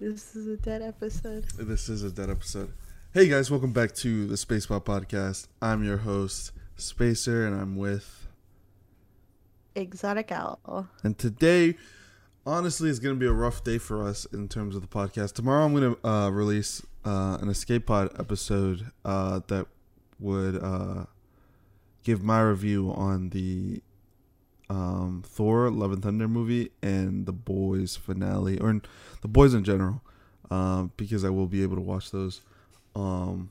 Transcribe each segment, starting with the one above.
This is a dead episode. This is a dead episode. Hey guys, welcome back to the Space Spacebot Podcast. I'm your host, Spacer, and I'm with. Exotic owl. And today, honestly, is going to be a rough day for us in terms of the podcast. Tomorrow, I'm going to uh, release uh, an Escape Pod episode uh, that would uh, give my review on the um, Thor: Love and Thunder movie and the Boys finale, or the Boys in general, um, because I will be able to watch those. Um,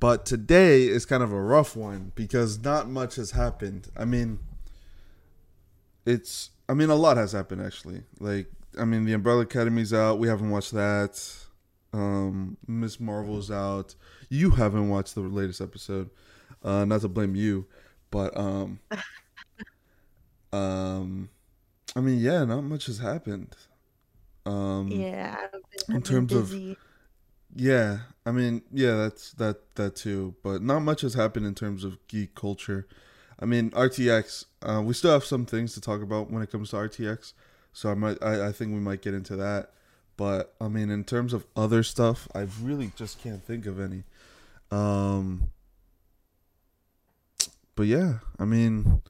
but today is kind of a rough one because not much has happened. I mean, it's I mean a lot has happened actually. Like I mean, the Umbrella Academy's out. We haven't watched that. Um, Miss Marvel's out. You haven't watched the latest episode. Uh, not to blame you, but um, um, I mean, yeah, not much has happened. Um, Yeah, in terms of- busy. yeah, I mean, yeah, that's that that too. But not much has happened in terms of geek culture. I mean, RTX. Uh, we still have some things to talk about when it comes to RTX. So I might, I, I think we might get into that. But I mean, in terms of other stuff, I really just can't think of any. Um. But yeah, I mean.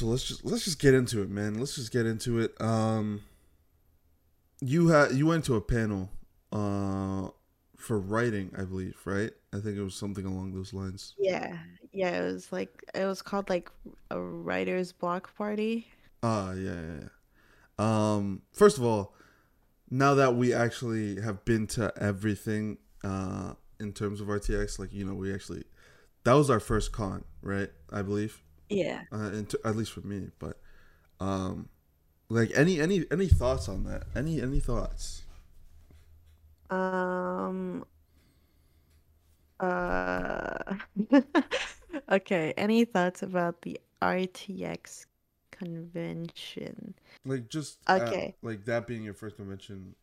So let's just let's just get into it, man. Let's just get into it. Um you had you went to a panel uh for writing i believe right i think it was something along those lines Yeah, yeah. It was like it was called like a writer's block party. ah yeah, yeah yeah um first of all now that we actually have been to everything uh in terms of rtx like you know we actually that was our first con right i believe Yeah. uh in t- at least for me but um like any any any thoughts on that any any thoughts Um. Uh. okay. Any thoughts about the RTX convention? like just Okay. like that being your first convention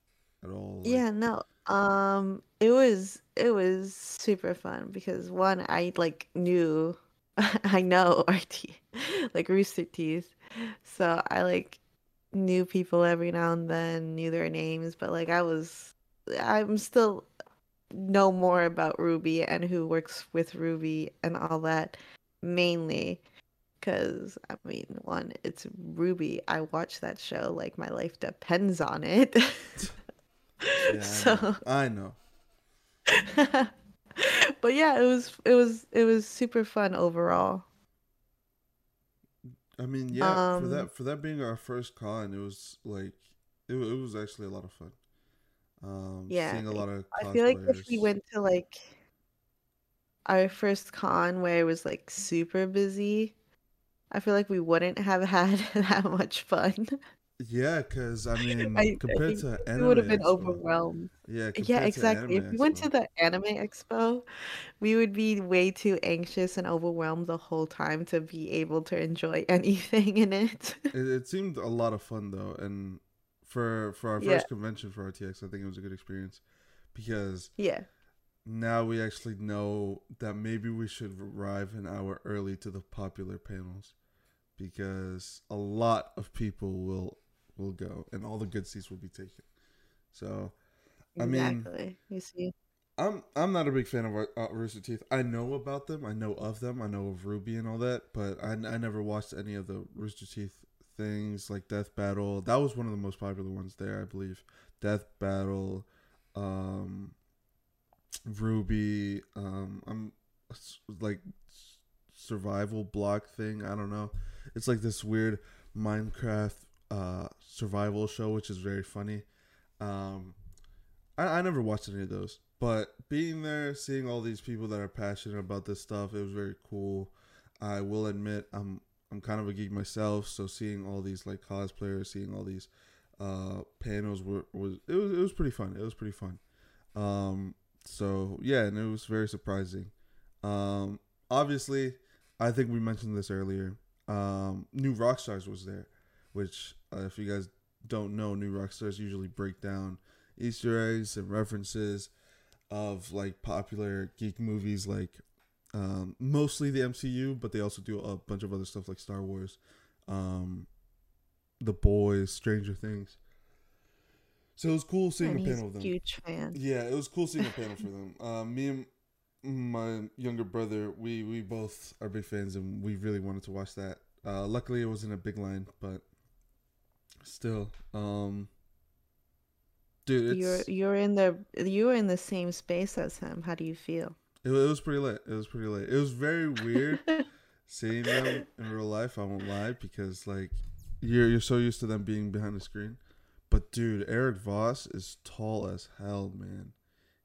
at all like- Yeah, no. Um, it was it was super fun because one, I like knew I know RT like Rooster Teeth. So I like knew people every now and then, knew their names, but like I was I'm still know more about RWBY and who works with RWBY and all that mainly because I mean, one, it's RWBY. I watch that show like my life depends on it. Yeah, I so know. I know. But yeah, it was it was it was super fun overall. I mean, yeah, for Um, that for that being our first con, it was like it, it was actually a lot of fun. Um, Yeah, seeing a lot of I feel like if we went to like our first con where it was like super busy, I feel like we wouldn't have had that much fun. Yeah, because I mean, I, compared to we Anime would have been Expo, overwhelmed. yeah, Yeah, exactly. If we went to the Anime Expo, we would be way too anxious and overwhelmed the whole time to be able to enjoy anything in it. it, it seemed a lot of fun though, and for for our first Yeah. convention for RTX, I think it was a good experience because Yeah. now we actually know that maybe we should arrive an hour early to the popular panels because a lot of people will will go and all the good seats will be taken. So I mean- You see. I'm I'm not a big fan of uh, uh, Rooster Teeth. I know about them. I know of them. I know of RWBY and all that, but I, I never watched any of the Rooster Teeth things like Death Battle. That was one of the most popular ones there, I believe. Death Battle, um, RWBY. Um, I'm like survival block thing. I don't know. It's like this weird Minecraft uh survival show, which is very funny. Um, I, I never watched any of those, but being there, seeing all these people that are passionate about this stuff, it was very cool. I will admit, I'm I'm kind of a geek myself, so seeing all these like cosplayers, seeing all these uh, panels were was it was it was pretty fun. It was pretty fun. Um, so yeah, and it was very surprising. Um, obviously, I think we mentioned this earlier. Um, New Rockstars was there, which uh, if you guys don't know, New Rockstars usually break down Easter eggs and references of like popular geek movies, like um, mostly the MCU, but they also do a bunch of other stuff like Star Wars, um, The Boys, Stranger Things. So it was cool seeing and a panel of them. huge fan. Yeah, it was cool seeing a panel for them. Uh, me and my younger brother, we we both are big fans, and we really wanted to watch that. Uh, luckily, it wasn't a big line, but still, um, dude, You're you're in the you were in the same space as him. How do you feel? it, it was pretty late. It was pretty late. It was very weird seeing them in real life. I won't lie because like you're you're so used to them being behind the screen, but dude, Erik Voss is tall as hell, man.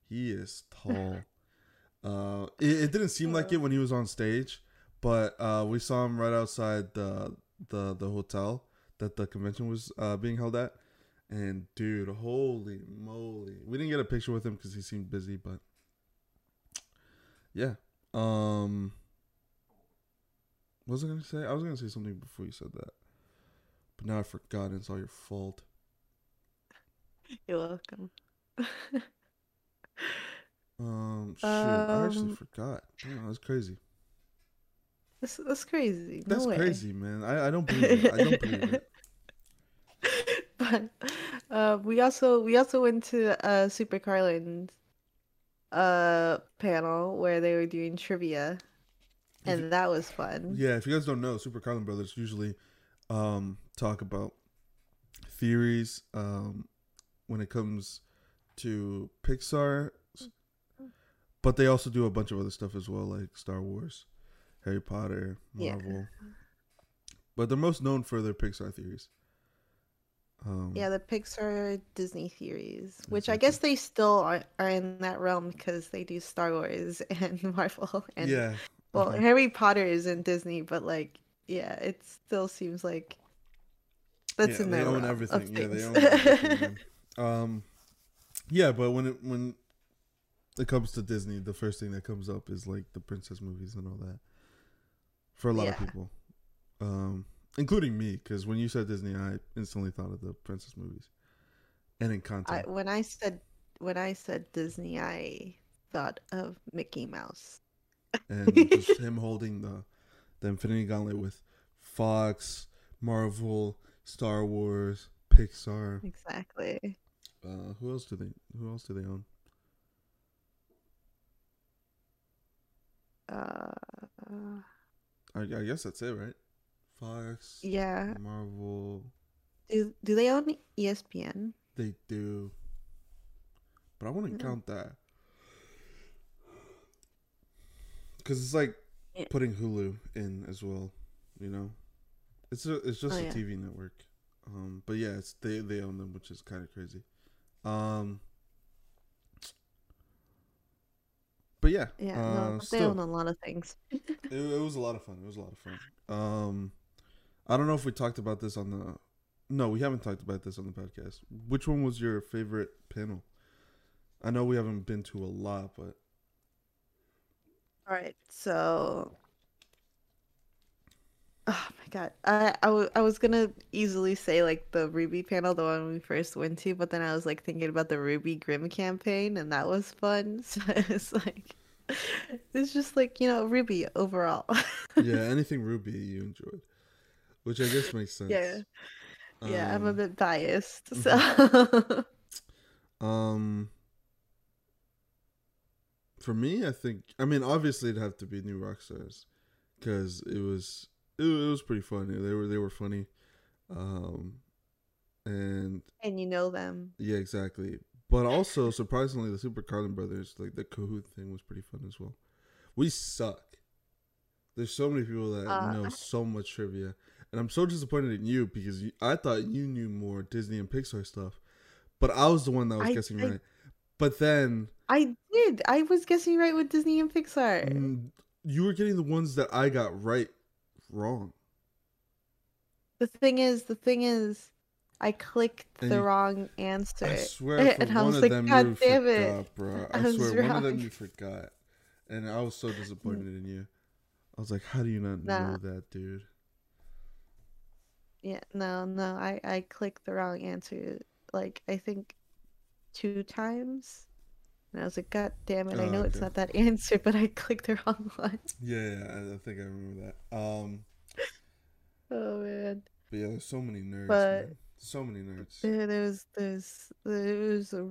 He is tall. uh, it, it didn't seem like it when he was on stage, but uh, we saw him right outside the the the hotel that the convention was uh, being held at. And dude, holy moly, we didn't get a picture with him because he seemed busy, but yeah. Um, what was I gonna say? I was gonna say something before you said that, but now I forgot. And it's all your fault. You're welcome. Um, shoot, I actually Um, forgot. Damn, that's crazy. That's that's crazy. No That's way. crazy, man. I, I don't believe it. I don't believe it. uh, we also we also went to uh Super Carlin's uh panel where they were doing trivia, and that was fun. Yeah, if you guys don't know, Super Carlin Brothers usually um, talk about theories um, when it comes to Pixar, but they also do a bunch of other stuff as well, like Star Wars, Harry Potter, Yeah. Marvel. But they're most known for their Pixar theories. Um, Yeah, the Pixar Disney theories, which I guess they still are, are in that realm because they do Star Wars and Marvel and yeah. well, uh-huh. Harry Potter is in Disney, but like yeah, it still seems like that's yeah, in they their own realm everything. Yeah, they own everything. um, yeah, but when it when it comes to Disney, the first thing that comes up is like the princess movies and all that. For a lot of people, um, including me, because when you said Disney, I instantly thought of the princess movies, and in I, when I said when I said Disney, I thought of Mickey Mouse. and just him holding the the Infinity Gauntlet with Fox, Marvel, Star Wars, Pixar. Exactly. Uh, who else do they? Who else do they own? Uh, I, I guess that's it, right? Fox, yeah. Marvel. Do do they own ESPN? They do, but I wouldn't Yeah. count that because it's like Yeah. putting Hulu in as well. You know, it's a it's just Oh, a yeah. TV network. Um, but yeah, it's they they own them, which is kind of crazy. Um, but yeah, Yeah, uh, no, they still, own a lot of things. it, it was a lot of fun. It was a lot of fun. Um, I don't know if we talked about this on the. No, we haven't talked about this on the podcast. Which one was your favorite panel? I know we haven't been to a lot, but All right, so oh my god, I I was gonna easily say like the RWBY panel, the one we first went to, but then I was like thinking about the RWBY Grim campaign, and that was fun. So it's like it's just like you know RWBY overall. yeah, anything RWBY you enjoyed, which I guess makes sense. Yeah, yeah, I'm a Um, bit biased, so Um, for me, I think I mean obviously it'd have to be New Rockstars because it was it, it was pretty funny. They were they were funny, um, and and you know them. yeah, exactly. But also surprisingly, the Super Carlin Brothers like the Kahoot thing was pretty fun as well. We suck. There's so many people that Uh, know so much trivia, and I'm so disappointed in you because you, I thought you knew more Disney and Pixar stuff, but I was the one that was I- guessing I- right. But then I did. I was guessing right with Disney and Pixar. mm, you were getting the ones that I got right wrong. The thing is, the thing is, I clicked And the you- wrong answer. I swear, And I one was of like, them "God you damn it." forgot, bro. I, I swear, one of them you forgot, and I was so disappointed in you. I was like, "How do you not Nah. know that, dude?" Yeah, no, no, I I clicked the wrong answer. Like I think two times, and I was like, God damn it! I Oh, know it's not that answer, but I clicked the wrong one. Yeah, yeah, I, think I remember that. Um, Oh man. but yeah, there's so many nerds, But- man. So many nerds. There, there's, there's, there was a,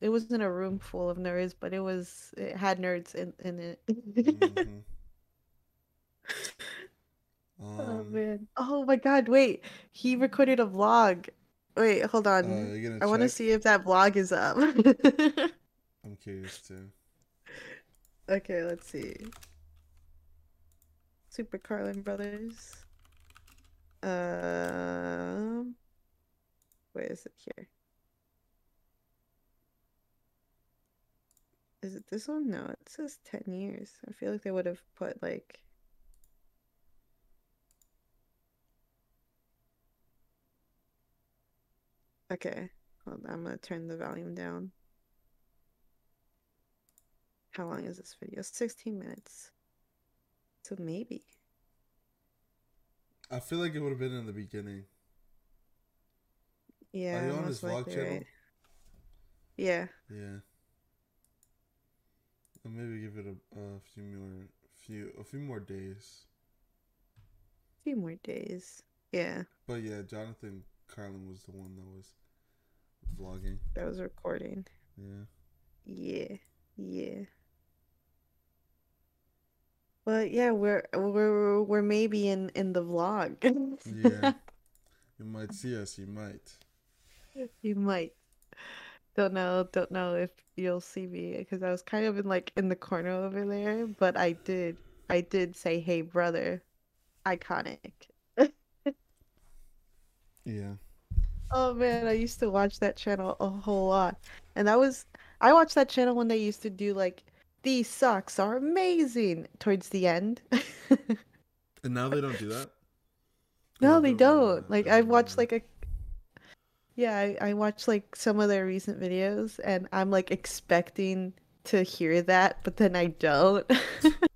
it wasn't a room full of nerds, but it was, it had nerds in in it. Oh Um, man. Oh my God, wait. He recorded a vlog. Wait, hold on. uh, I want to see if that vlog is up. I'm curious too. Okay, let's see. Super Carlin Brothers. Um, where is it here? Is it this one? No, it says 10 years. I feel like they would have put like Okay, hold on, I'm gonna turn the volume down. How long is this video? 16 minutes. So maybe. I feel like it would have been in the beginning. Yeah, Are you on his vlog channel? right. Yeah. Yeah. I'll maybe give it a, a few more, few a few more days. few more days. Yeah, But yeah, Jonathan Carlin was the one that was vlogging. that was recording. Yeah. Yeah, yeah. But yeah, we're we're we're maybe in in the vlog. Yeah. You might see us. You might. You might. Don't know, don't know if you'll see me because I was kind of in like in the corner over there, but I did I did say, "Hey, brother." Iconic. Yeah. Oh man, I used to watch that channel a whole lot. And that was I watched that channel when they used to do like these socks are amazing towards the end. And now they don't do that. No, they no, no, no, don't. Like I've watched like a Yeah, I, I watched like some of their recent videos and I'm like expecting to hear that, but then I don't.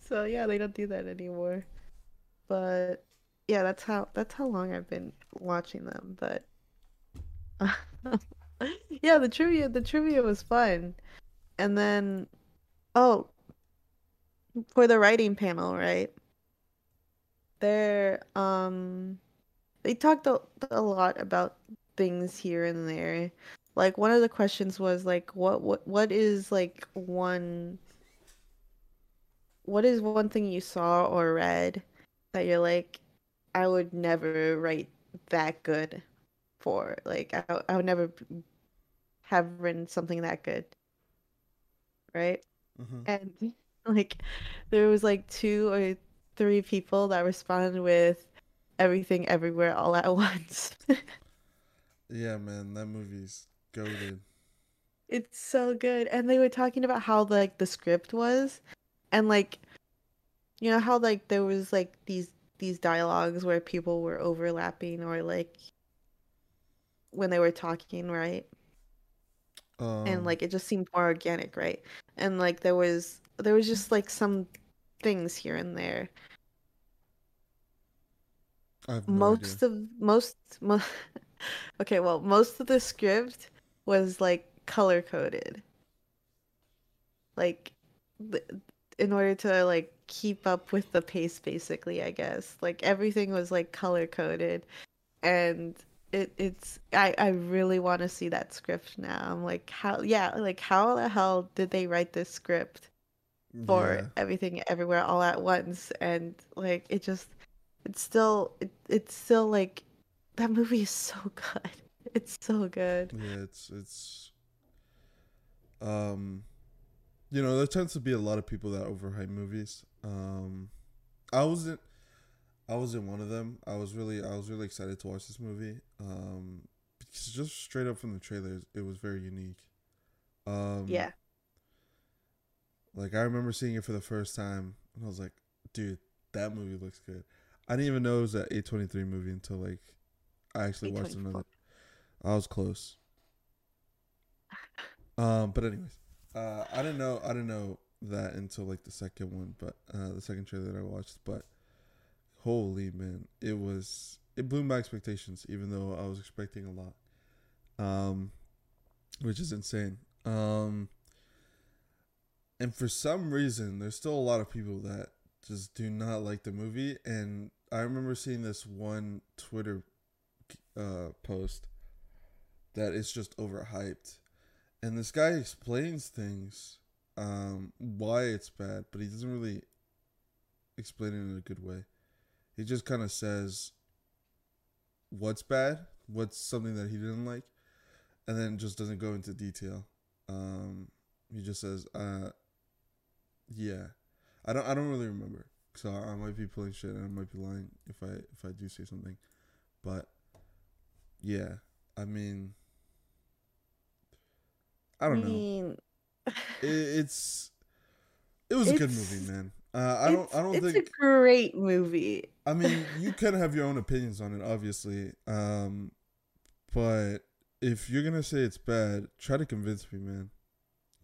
So yeah, they don't do that anymore. But yeah, that's how that's how long I've been watching them, but yeah, the trivia the trivia was fun. And then oh, for the writing panel, right? There um they talked a, a lot about things here and there. Like one of the questions was like what what what is like one what is one thing you saw or read that you're like I would never write that good for like I, I would never have written something that good right hmm and like there was like two or three people that responded with everything everywhere all at once Yeah, man, that movie's goaded. It's so good. And they were talking about how like the script was and like you know how like there was like these these dialogues where people were overlapping or like when they were talking, right? Um, And like it just seemed more organic, right? And like there was there was just like some things here and there. No Most of most mo Okay, well, most of the script was like color coded. Like in order to like keep up with the pace basically, I guess. Like everything was like color coded and it it's I I really want to see that script now. I'm like how yeah, like how the hell did they write this script for Yeah. everything everywhere all at once and like it just it's still it, it's still like that movie is so good. It's so good. Yeah, it's it's um you know, there tends to be a lot of people that overhype movies. Um I wasn't I wasn't one of them. I was really I was really excited to watch this movie. Um because just straight up from the trailers, it was very unique. Um Yeah. Like I remember seeing it for the first time and I was like, dude, that movie looks good. I didn't even know it was an A23 movie until like I actually watched A24. another I was close. Um, but anyways, uh, I didn't know I didn't know that until like the second one, but uh, the second trailer that I watched. But holy man, it was it blew my expectations, even though I was expecting a lot, um, which is insane. Um, and for some reason, there's still a lot of people that just do not like the movie, and I remember seeing this one Twitter uh, post that is just overhyped, and this guy explains things um, why it's bad, but he doesn't really explain it in a good way. He just kind of says what's bad, what's something that he didn't like, and then just doesn't go into detail. Um, he just says, uh, "Yeah, I don't, I don't really remember, so I might be pulling shit and I might be lying if I if I do say something, but yeah, I mean, I don't know. mean, It, it's it was a good movie, man. Uh, I don't, I don't it's think. It's a great movie. I mean, you can have your own opinions on it, obviously. Um, but if you're gonna say it's bad, try to convince me, man.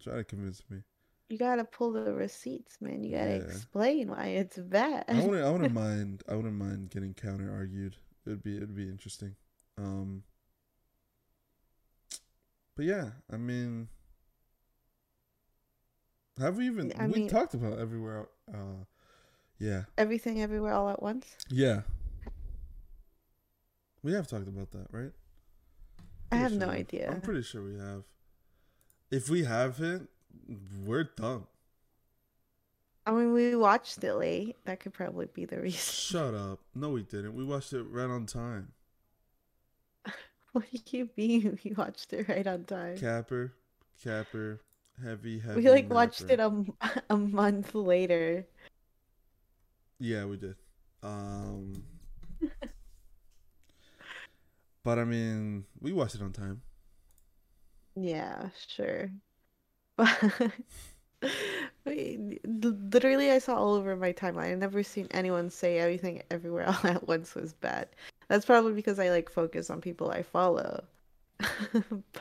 Try to convince me. You gotta pull the receipts, man. You gotta Yeah. explain why it's bad. I wouldn't, I wouldn't mind. I wouldn't mind getting counter argued. It'd be, it'd be interesting. Um, but yeah, I mean, have we even? I we mean- talked about everywhere. Uh, yeah, Everything Everywhere All at Once. yeah. We have talked about that, right? I have sure no idea. I'm pretty sure we have. If we haven't, we're dumb. I mean, we watched it late. That could probably be the reason. Shut up. No, we didn't. We watched it right on time. What do you mean? We watched it right on time. Capper, capper, heavy, heavy. We like watched it a month later. Yeah, we did. Um, but I mean, we watched it on time. Yeah, sure. L- literally, I saw all over my timeline. I've never seen anyone say everything everywhere all at once was bad. That's probably because I like focus on people I follow.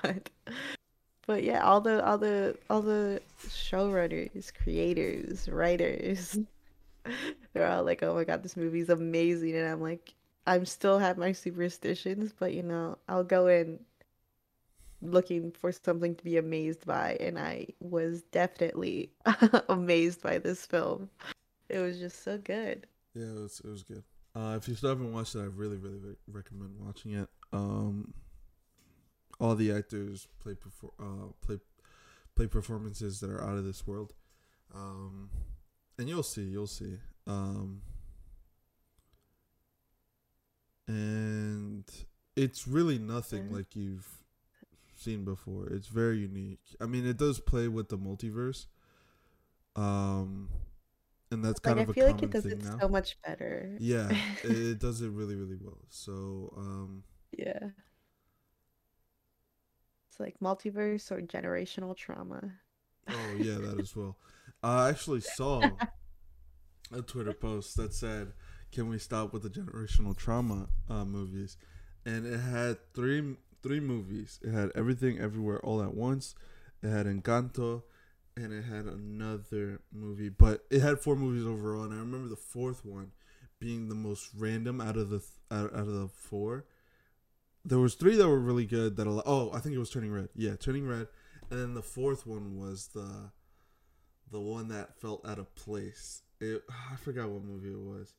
But, but yeah, all the all the all the showrunners, creators, writers, they're all like, "Oh my God, this movie's amazing," and I'm like, I'm still have my superstitions, but you know, I'll go in looking for something to be amazed by, and I was definitely amazed by this film. It was just so good. Yeah, it was it was good. Uh, if you still haven't watched it, I really really re- recommend watching it. Um, all the actors play perfor- uh play play performances that are out of this world. Um, and you'll see, you'll see. Um, and it's really nothing like you've seen before. It's very unique. I mean, it does play with the multiverse. Um, and that's kind Like I of a feel like it does it now. so much better. Yeah, it, it does it really, really well. So, um, yeah. It's like multiverse or generational trauma. oh yeah, that as well. I actually saw a Twitter post that said, "Can we stop with the generational trauma uh, movies?" And it had three three movies. It had Everything Everywhere All at Once. It had Encanto, and it had another movie. But it had four movies overall, and I remember the fourth one being the most random out of the th- out, out of the four. There was three that were really good. That oh, I think it was Turning Red. Yeah, Turning Red, and then the fourth one was the the one that felt out of place. It I forgot what movie it was.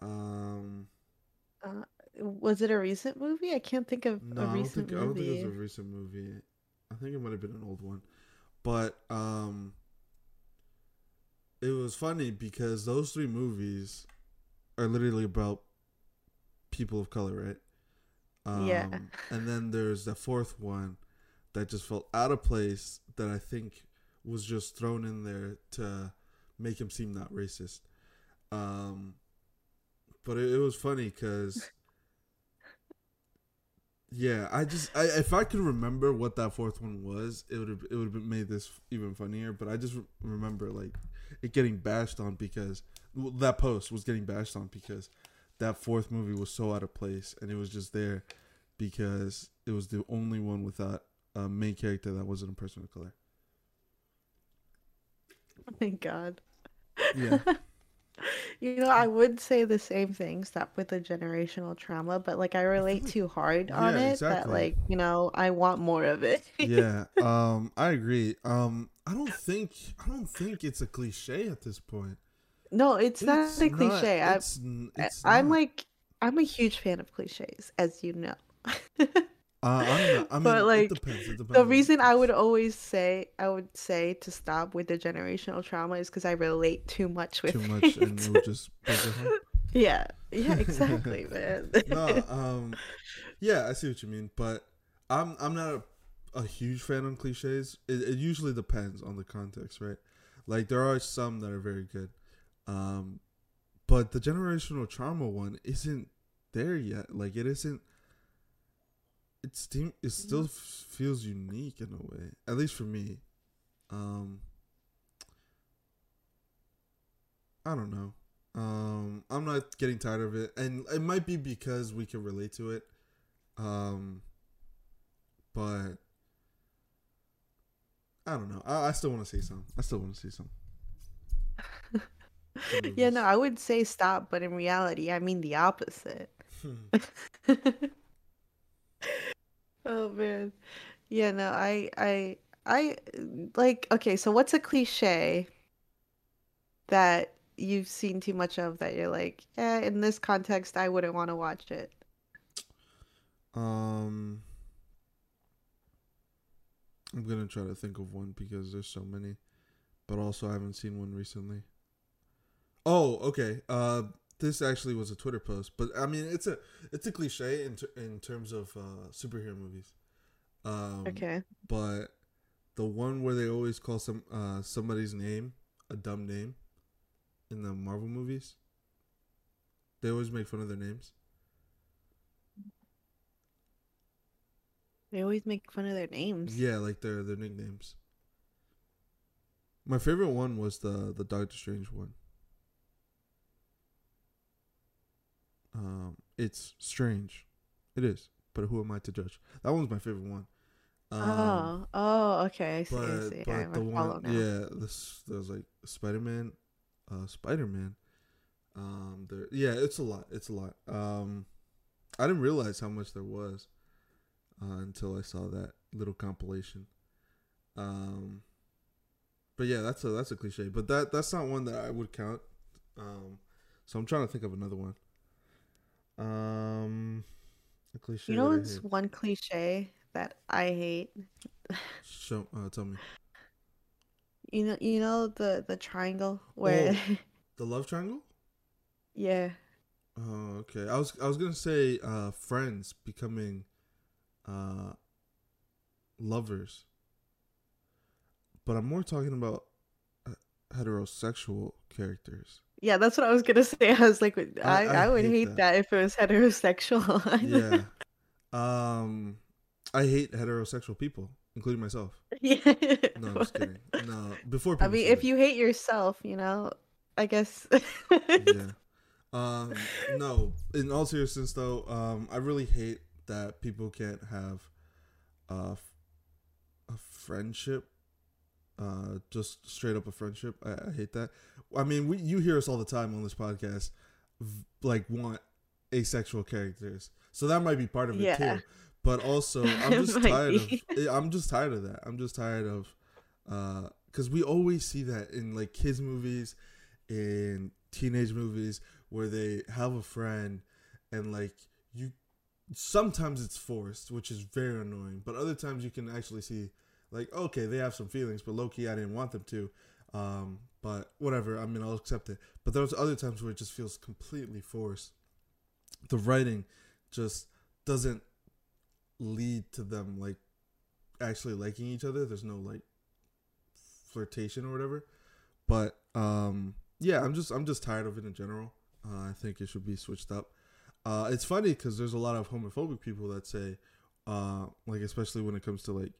Um, Uh, was it a recent movie? I can't think of no, a I don't recent think I don't think it was a recent movie. I think it might have been an old one, but um, it was funny because those three movies are literally about people of color, right? Um, Yeah. And then there's the fourth one that just felt out of place that I think was just thrown in there to make him seem not racist. Um, but it, it was funny because, yeah, I just I if I could remember what that fourth one was, it would have it would have made this even funnier. But I just re- remember like it getting bashed on because well, that post was getting bashed on because that fourth movie was so out of place and it was just there because it was the only one without a main character that wasn't a person of color. Oh, thank God. Yeah. You know, I would say the same thing, stop with the generational trauma, but like I relate too hard on Yeah, it that like, you know, I want more of it. yeah um i agree um i don't think i don't think it's a cliche at this point No, it's, not a cliche. I'm it's it's I'm not. like I'm a huge fan of cliches, as you know. Uh, I'm not, I mean, but, like, it depends. It depends. the reason I would always say I would say to stop with the generational trauma is because I relate too much with too much and it. it would just break your heart. yeah, yeah, exactly, man. no, um, yeah, I see what you mean, but I'm I'm not a, a huge fan on cliches. It, it usually depends on the context, right? Like there are some that are very good, um, but the generational trauma one isn't there yet. Like it isn't. It's still it still f- feels unique in a way, at least for me. Um, I don't know. Um, I'm not getting tired of it, and it might be because we can relate to it. Um, but I don't know. I, I still want to say some. I still want to say some. Some yeah, no, I would say stop, but in reality, I mean the opposite. oh man. Yeah, no, I I I like okay, so what's a cliche that you've seen too much of that you're like, eh, in this context I wouldn't want to watch it. Um, I'm gonna try to think of one because there's so many, but also I haven't seen one recently. Oh, okay. Uh, this actually was a Twitter post, but I mean, it's a it's a cliche in ter- in terms of uh, superhero movies. Um, Okay. but the one where they always call some uh somebody's name a dumb name in the Marvel movies. They always make fun of their names. They always make fun of their names. Yeah, like their their nicknames. My favorite one was the the Doctor Strange one. Um, it's strange, it is. But who am I to judge? That one's my favorite one. Um, oh, oh, okay. I see. I see. but I'm the follow one, now. yeah, this there's like Spider Man, uh, Spider Man. Um, there, yeah, it's a lot. It's a lot. Um, I didn't realize how much there was uh, until I saw that little compilation. Um, but yeah, that's a that's a cliche. But that that's not one that I would count. Um, so I'm trying to think of another one. Um, a cliche. You know that I what's hate. one cliche that I hate? Show, uh, tell me. You know, you know the the triangle where, The love triangle. yeah. Oh, okay. I was I was gonna say uh friends becoming uh lovers. But I'm more talking about uh, heterosexual characters. Yeah, that's what I was gonna say. I was like, I, I I, would hate hate that. that. if it was heterosexual. Yeah. um I hate heterosexual people, including myself. yeah. No, I'm just kidding. No, before I mean, if that. you hate yourself, you know, I guess. yeah. Um, no, in all seriousness though, um, I really hate that people can't have uh, a friendship, uh, just straight up a friendship. I, I hate that. I mean, we you hear us all the time on this podcast, v- like want asexual characters, so that might be part of it Yeah. too. But also, I'm just tired be. of. I'm just tired of that. I'm just tired of, because we always see that in like kids movies, in teenage movies where they have a friend and like you sometimes it's forced which is very annoying but other times you can actually see like okay they have some feelings but low-key i didn't want them to. Um but whatever i mean i'll accept it. But there's other times where it just feels completely forced. The writing just doesn't lead to them like actually liking each other. There's no like flirtation or whatever. But um yeah i'm just i'm just tired of it in general. Uh, i think it should be switched up. Uh it's funny because there's a lot of homophobic people that say uh like especially when it comes to like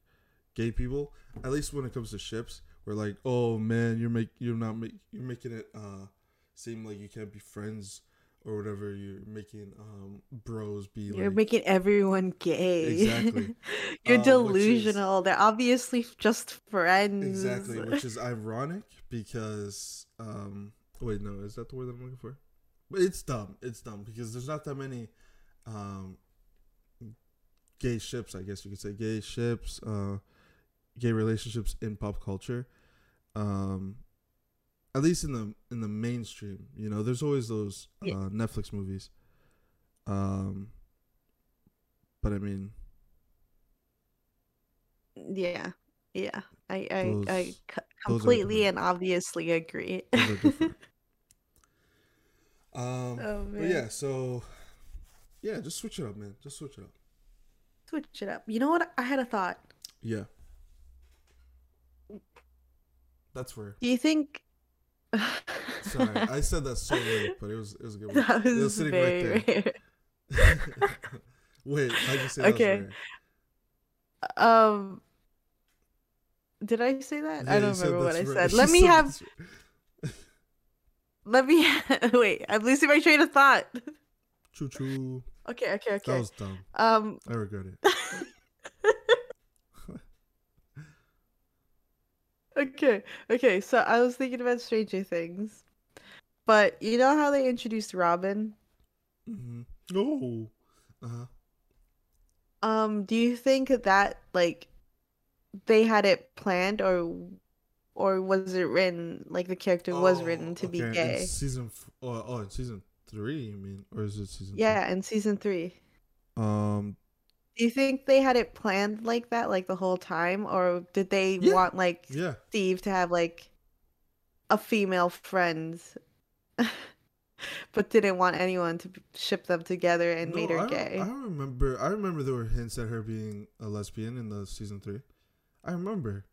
gay people at least when it comes to ships we're like oh man you're make you're not make you're making it uh seem like you can't be friends or whatever you're making um bros be You're like making everyone gay. Exactly. You're Um, which is- delusional. They're obviously just friends. Exactly, which is ironic because um wait, no, is that the word that I'm looking for? But it's dumb. It's dumb because there's not that many um gay ships, I guess you could say gay ships, uh gay relationships in pop culture. Um at least in the in the mainstream. You know, there's always those Yeah. uh, Netflix movies. Um, but I mean, Yeah, yeah. I I, I Those- co- completely and obviously agree. those are different. um, Oh but yeah, so yeah, just switch it up, man. Just switch it up. Switch it up. You know what? I had a thought. Yeah, that's where. Do you think Sorry, I said that so late, but it was it was a good one. that It was was sitting very right there. Wait, how'd you say that Okay. Um did I say that? I don't remember what I said. Let me have that's rare. let me wait, I'm losing my train of thought. Choo choo. Okay, okay, okay. That was dumb. Um I regret it. Okay, okay. So I was thinking about Stranger Things, but you know how they introduced Robin? Mm-hmm. Oh. Uh huh. Um, do you think that like they had it planned, or or was it written like the character was written to be Oh, In gay? season. F- oh, oh, in season three, you mean, or is it season? Yeah, in season three. Um. Do you think they had it planned like that, like the whole time, or did they Yeah. want like Yeah. Steve to have like a female friend, but didn't want anyone to ship them together and made her I, gay? I remember. I remember there were hints at her being a lesbian in the season three. I remember.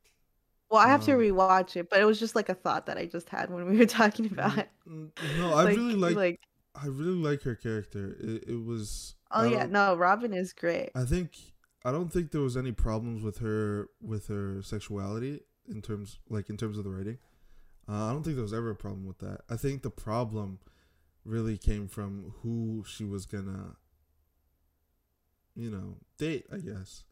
Well, I have to um, rewatch it, but it was just like a thought that I just had when we were talking about it. Mm, No, I really like. like I really like her character. It, it was. Oh yeah, no, Robin is great. I think I don't think there was any problems with her with her sexuality in terms like in terms of the writing. Uh, I don't think there was ever a problem with that. I think the problem really came from who she was gonna, you know, date. I guess,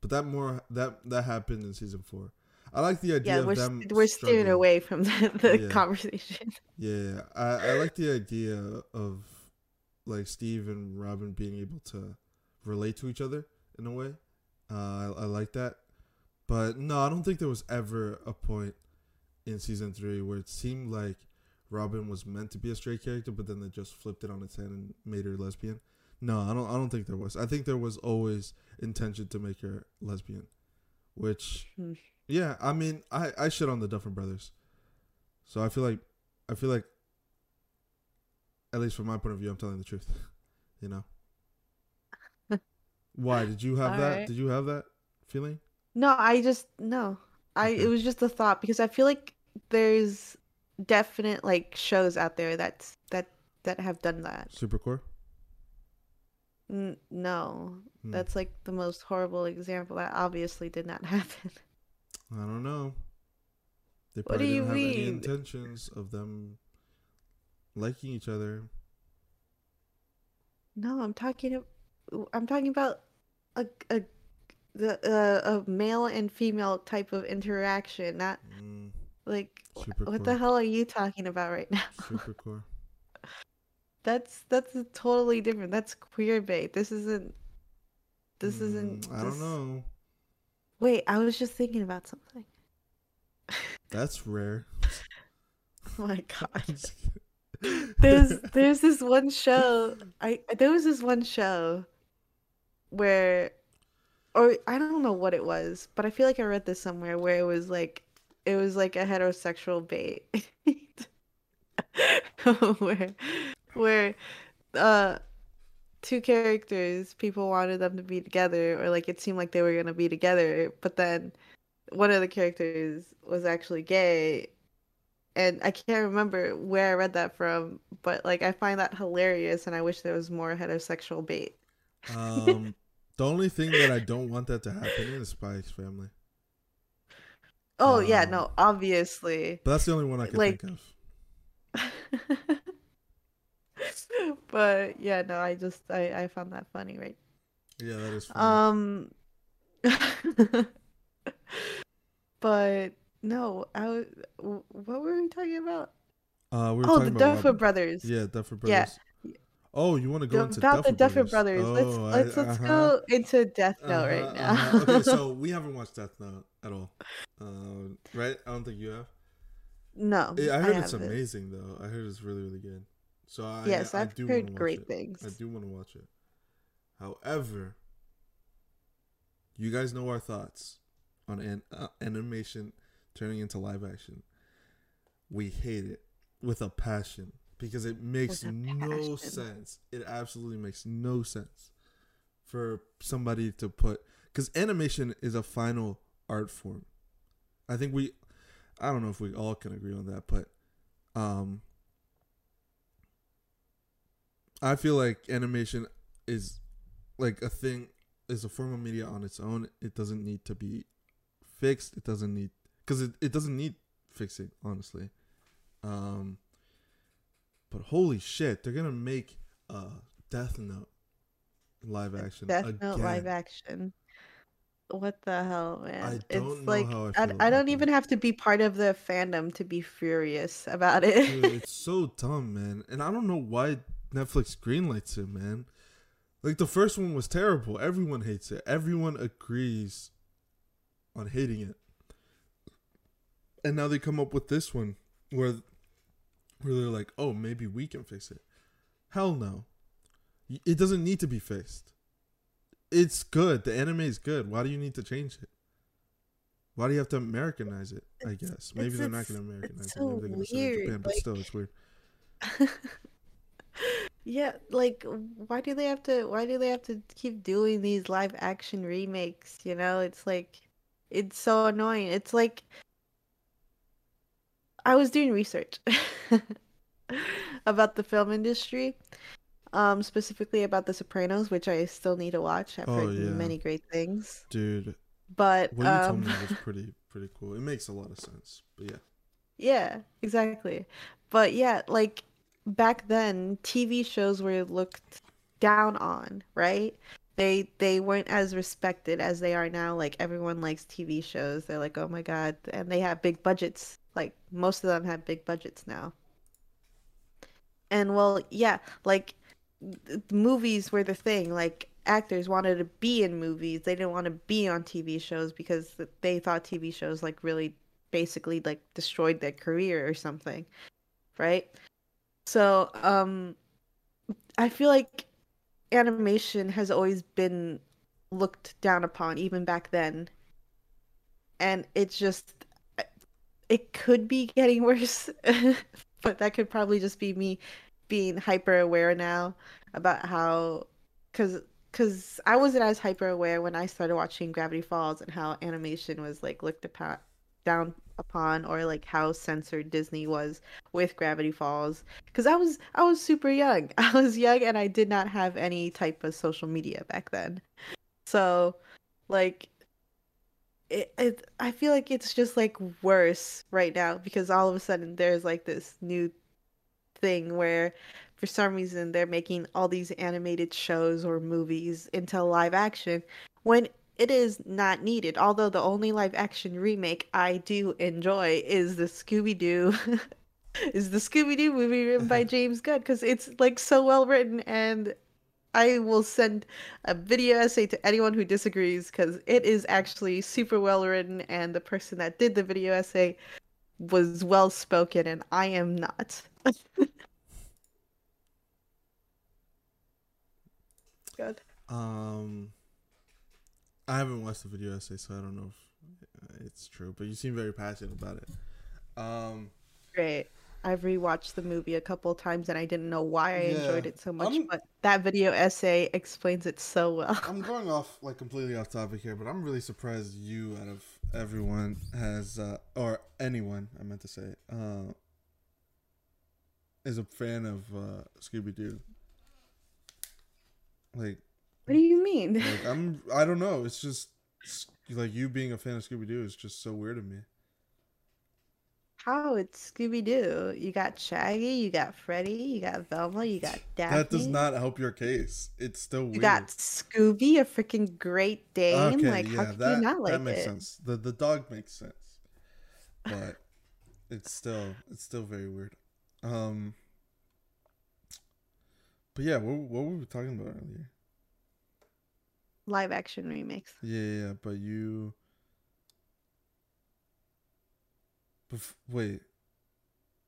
but that more that that happened in season four. I like the idea Yeah, of we're them. st- we're steering away from the, the Yeah. conversation. Yeah, I, I like the idea of like Steve and Robin being able to relate to each other in a way. Uh, I, I like that, but no, I don't think there was ever a point in season three where it seemed like Robin was meant to be a straight character, but then they just flipped it on its head and made her lesbian. No, I don't. I don't think there was. I think there was always intention to make her lesbian, which, Hmm. yeah, I mean, I I shit on the Duffer Brothers, so I feel like I feel like, at least from my point of view, I'm telling the truth. You know. Why did you have that? Alright. Did you have that feeling? No, I just no. I Okay. it was just a thought because I feel like there's definite like shows out there that's that that have done that. Supercorp. N- no, Hmm. that's like the most horrible example that obviously did not happen. I don't know. They What probably do you didn't have any mean? intentions of them liking each other. No, I'm talking. I'm talking about a a the uh, a male and female type of interaction, not Mm, like Supercorp. what the hell are you talking about right now? Supercorp. That's that's totally different. That's queer bait. This isn't. This isn't. Mm, I don't know. Wait, I was just thinking about something. That's rare. Oh my god. there's there's this one show I there was this one show where or I don't know what it was, but I feel like I read this somewhere where it was like it was like a heterosexual bait. where where uh two characters people wanted them to be together or like it seemed like they were going to be together, but then one of the characters was actually gay and I can't remember where I read that from, but like I find that hilarious, and I wish there was more heterosexual bait. Um, the only thing that I don't want that to happen in is X Family. Oh yeah, Um, no, obviously. But that's the only one I can Like- think of. but yeah, no, I just I I found that funny, right? Yeah, that is funny. Um, but no, I was, what were we talking about? uh, we were Oh, the Duffer. Brothers. Yeah, Duffer Brothers. Yeah. Oh, you want to go The- into about Duffer the Duffer Brothers? Brothers. Oh, let's let's I- let's uh-huh. go into Death Note Uh-huh, right now. uh-huh. Okay, so we haven't watched Death Note at all, uh, right? I don't think you have. No, I heard it's haven't. amazing though. I heard it's really really good. So I Yes, I I've do wanna heard great it. things. I do want to watch it. However, you guys know our thoughts on an, uh, animation turning into live action. We hate it with a passion because it makes no sense. It absolutely makes no sense for somebody to put because animation is a final art form. I think we, I don't know if we all can agree on that, but um, I feel like animation is like a thing is a form of media on its own. It doesn't need to be fixed. It doesn't need because it, it doesn't need fixing, honestly. Um, but holy shit, they're gonna make a Death Note live action. Death Note live action. What the hell, man? it's like I I, I don't even have to be part of the fandom to be furious about it. Dude, it's so dumb, man. And I don't know why Netflix greenlights it, man. Like the first one was terrible. Everyone hates it. Everyone agrees on hating it. And now they come up with this one where where they're like, "Oh, maybe we can fix it." Hell no. It doesn't need to be fixed. It's good. The anime is good. Why do you need to change it? Why do you have to Americanize it? I guess maybe it's- they're not going to Americanize it's it. Maybe so they're going to send it to weird, Japan, but like- still, it's weird. yeah, like why do they have to why do they have to keep doing these live action remakes, you know? It's like it's so annoying. It's like I was doing research about the film industry, um specifically about The Sopranos, which I still need to watch. I've Oh, heard yeah. many great things. Dude, But what you told um me was pretty pretty cool. It makes a lot of sense. But yeah. Yeah, exactly. But yeah, like back then, TV shows were looked down on, right? They they weren't as respected as they are now. Like everyone likes TV shows. They're like, "Oh my God." And they have big budgets. Like most of them have big budgets now. And well, yeah, like movies were the thing. Like actors wanted to be in movies. They didn't want to be on TV shows because they thought TV shows like really basically like destroyed their career or something. Right? So, um I feel like animation has always been looked down upon even back then. And it's just it could be getting worse, but that could probably just be me being hyper aware now about how cuz cuz I wasn't as hyper aware when I started watching Gravity Falls and how animation was like looked upon down upon or like how censored Disney was with Gravity Falls cuz I was I was super young. I was young and I did not have any type of social media back then. So like it, it I feel like it's just like worse right now because all of a sudden there's like this new thing where for some reason they're making all these animated shows or movies into live action when it is not needed. Although the only live action remake I do enjoy is the Scooby Doo is the Scooby Doo movie written by James Gunn because it's like so well written and I will send a video essay to anyone who disagrees because it is actually super well written and the person that did the video essay was well spoken and I am not. Good. Um, I haven't watched the video essay, so I don't know if it's true. But you seem very passionate about it. Um, Great. I've rewatched the movie a couple times and I didn't know why I enjoyed it so much, I'm- but that video essay explains it so well. I'm going off like completely off topic here, but I'm really surprised you, out of everyone, has uh, or anyone I meant to say, uh, is a fan of uh, Scooby Doo. Like, What do you mean? like I'm, I don't know. It's just s- like you being a fan of Scooby Doo is just so weird to me. How it's Scooby Doo. You got Shaggy, you got Freddy, you got Velma, you got Daphne. That does not help your case. It's still weird. You got Scooby, a freaking Great Dane. Okay, like, how yeah, could that you not like that makes it? sense. The the dog makes sense, but it's still it's still very weird. Um, but yeah, what what were we talking about earlier? Live action remakes. Yeah, yeah, yeah, but you. Bef- wait,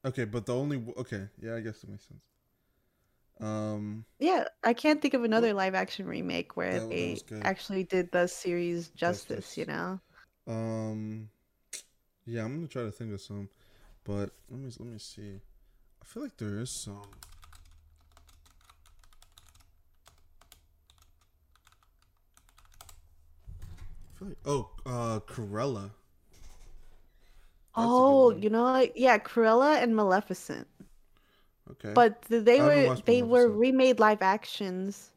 Okay, but the only okay, yeah, I guess it makes sense. Um, Yeah, I can't think of another live action remake where they actually did the series justice, Justice. you know? um, yeah, I'm gonna try to think of some, but let me let me see. I feel like there is some. Like oh, uh, Cruella. That's a good oh, you know? Yeah, Cruella and Maleficent. Okay. But they were they were remade live actions,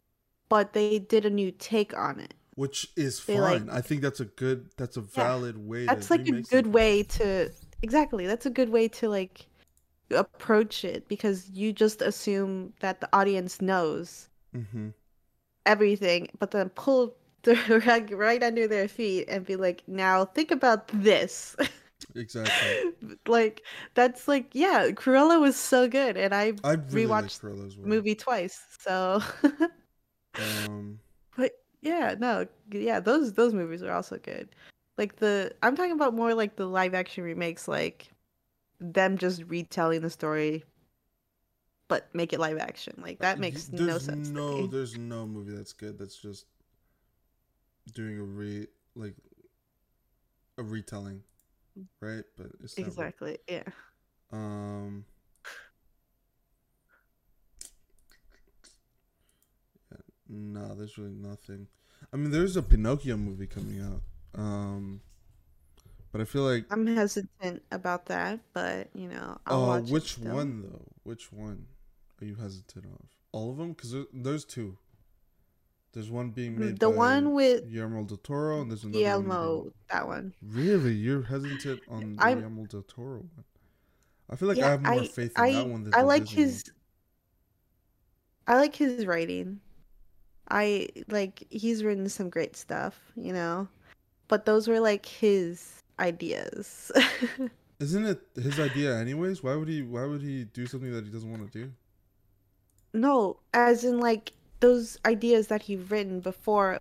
but they did a new take on it. which is they, fine. like- I think that's a good. That's a valid way. That's like a good something. way to exactly. That's a good way to like approach it because you just assume that the audience knows Mhm. everything, but then pull the rug right under their feet and be like, "Now think about this." Exactly. like that's like yeah, Cruella was so good, and I I really like Rewatched well. movie twice, so Um, But yeah, no, yeah, those those movies are also good. Like the I'm talking about more like the live action remakes, like them just retelling the story, but make it live action. Like that y- makes no sense. No, there's no movie that's good. That's just doing a re like a retelling, right? But it's Exactly. Yeah. Um. Yeah, no, there's really nothing. I mean, there's a Pinocchio movie coming out. Um, but I feel like I'm hesitant about that, but you know, I'll uh, which one though? Which one are you hesitant of? All of them? Because there, there's two. There's one being made Mm, The by one with Guillermo del Toro, and there's another one being- that one. Really, you're hesitant on the I'm- Guillermo del Toro one. I feel like I have more I- faith in I that one than I the like Disney one. his I like his writing. I like he's written some great stuff, you know. But those were like his ideas. Isn't it his idea anyways? Why would he why would he do something that he doesn't want to do? no, as in like those ideas that he've written before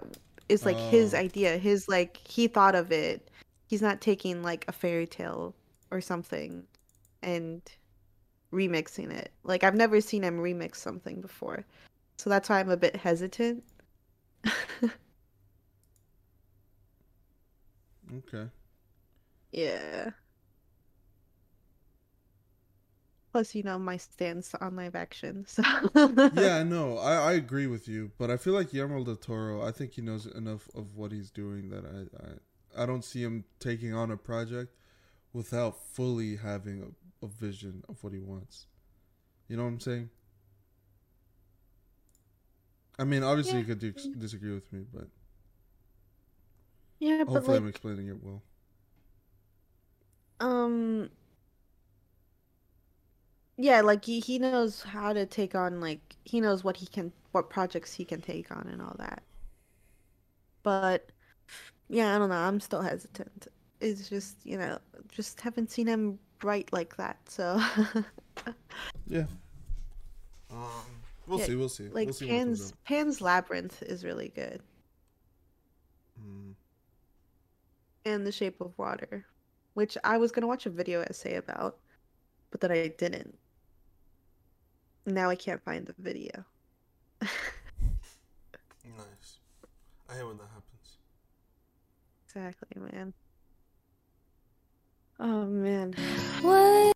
is like his Oh. idea. His like he thought of it. He's not taking like a fairy tale or something and remixing it. Like I've never seen him remix something before. So that's why I'm a bit hesitant. Okay. Yeah. Plus, you know, my stance on live action. So Yeah, no, I, I agree with you, but I feel like Guillermo del Toro, I think he knows enough of what he's doing that I I, I don't see him taking on a project without fully having a, a vision of what he wants. You know what I'm saying? I mean, obviously Yeah. you could dis- disagree with me, but yeah, but hopefully I'm explaining it well. um, yeah, like he he knows how to take on like he knows what he can what projects he can take on and all that. But yeah, I don't know. I'm still hesitant. It's just you know just haven't seen him write like that. So Yeah. Um, we'll Yeah, see. We'll see. like we'll see when it comes Pan's. Pan's Labyrinth is really good. Mm. and The Shape of Water, which I was gonna watch a video essay about, but then I didn't. Now I can't find the video. Nice. I hate when that happens. Exactly, man. Oh man. Oh,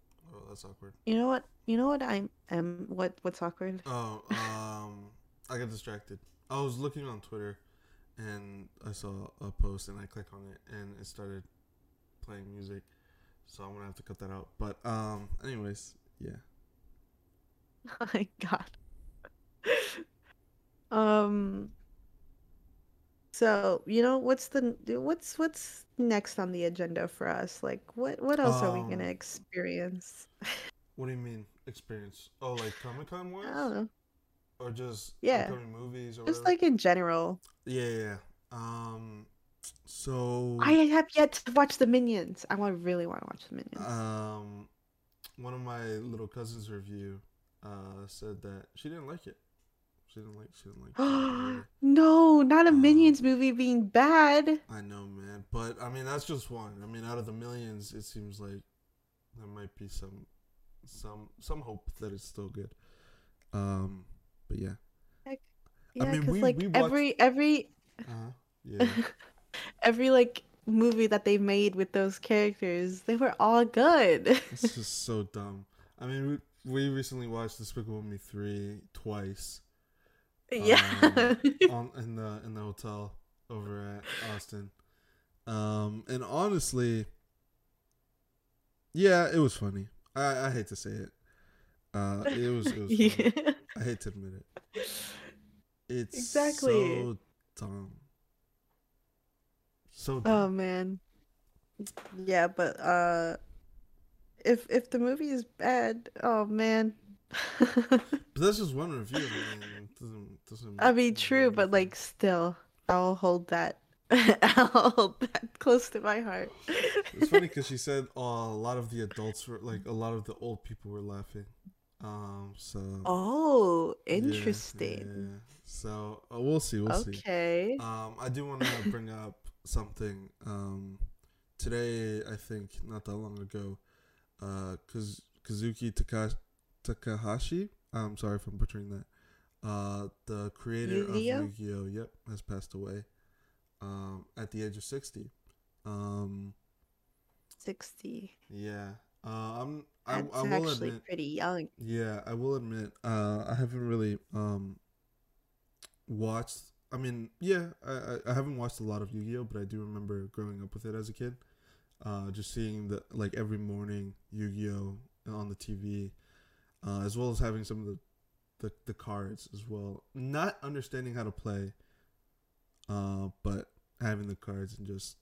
that's awkward. You know what? You know what I'm am what what's awkward? Oh, um, I got distracted. I was looking on Twitter, and I saw a post, and I click on it, and it started playing music. So I'm gonna have to cut that out. But um, anyways, yeah. Oh my god. Um so, you know, what's the what's what's next on the agenda for us? Like what what else are we gonna Um, experience? What do you mean experience? Oh, like Comic Con I don't know. or just Yeah. movies or Just whatever? like in general. yeah, yeah, yeah. Um, so I have yet to watch the Minions. I want really want to watch the Minions. um, one of my little cousins review uh said that she didn't like it. She didn't like. She didn't like. no, not a Um, Minions movie being bad. I know, man, but I mean that's just one. I mean, out of the millions, it seems like there might be some some some hope that it's still good. Um, but yeah, Yeah, mean, because we- like we watched- every every uh, yeah, every like movie that they made with those characters, they were all good. it's just so dumb. I mean, we, we recently watched Despicable Me three twice. yeah. on in the in the hotel over at Austin. Um, and honestly, yeah, it was funny. I, I hate to say it. Uh, it was it was. funny. yeah. I hate to admit it. It's Exactly. so dumb. So dumb. Oh man. Yeah, but uh if if the movie is bad, oh man. but that's just one review. I mean, it doesn't doesn't. I mean true, but like still I'll hold that I'll hold that close to my heart. It's funny because she said uh, a lot of the adults were like a lot of the old people were laughing. Um. So. Oh, interesting. yeah, yeah. So uh, we'll see. We'll see. Okay. Um, I do want to bring up something. Um, today, I think not that long ago, uh, Kaz- Kazuki Taka- Takahashi. I'm sorry if I'm butchering that. Uh, the creator Yu-Gi-Oh? of Yu-Gi-Oh, yep, has passed away. Um, at the age of sixty. Um, 60. yeah. Uh, I'm. I, That's I will actually admit. pretty young. Yeah, I will admit, uh, I haven't really um watched. I mean, yeah, I, I I haven't watched a lot of Yu-Gi-Oh, but I do remember growing up with it as a kid. Uh, just seeing the like every morning Yu-Gi-Oh! on the TV, uh, as well as having some of the, the the cards as well. Not understanding how to play, uh, but having the cards and just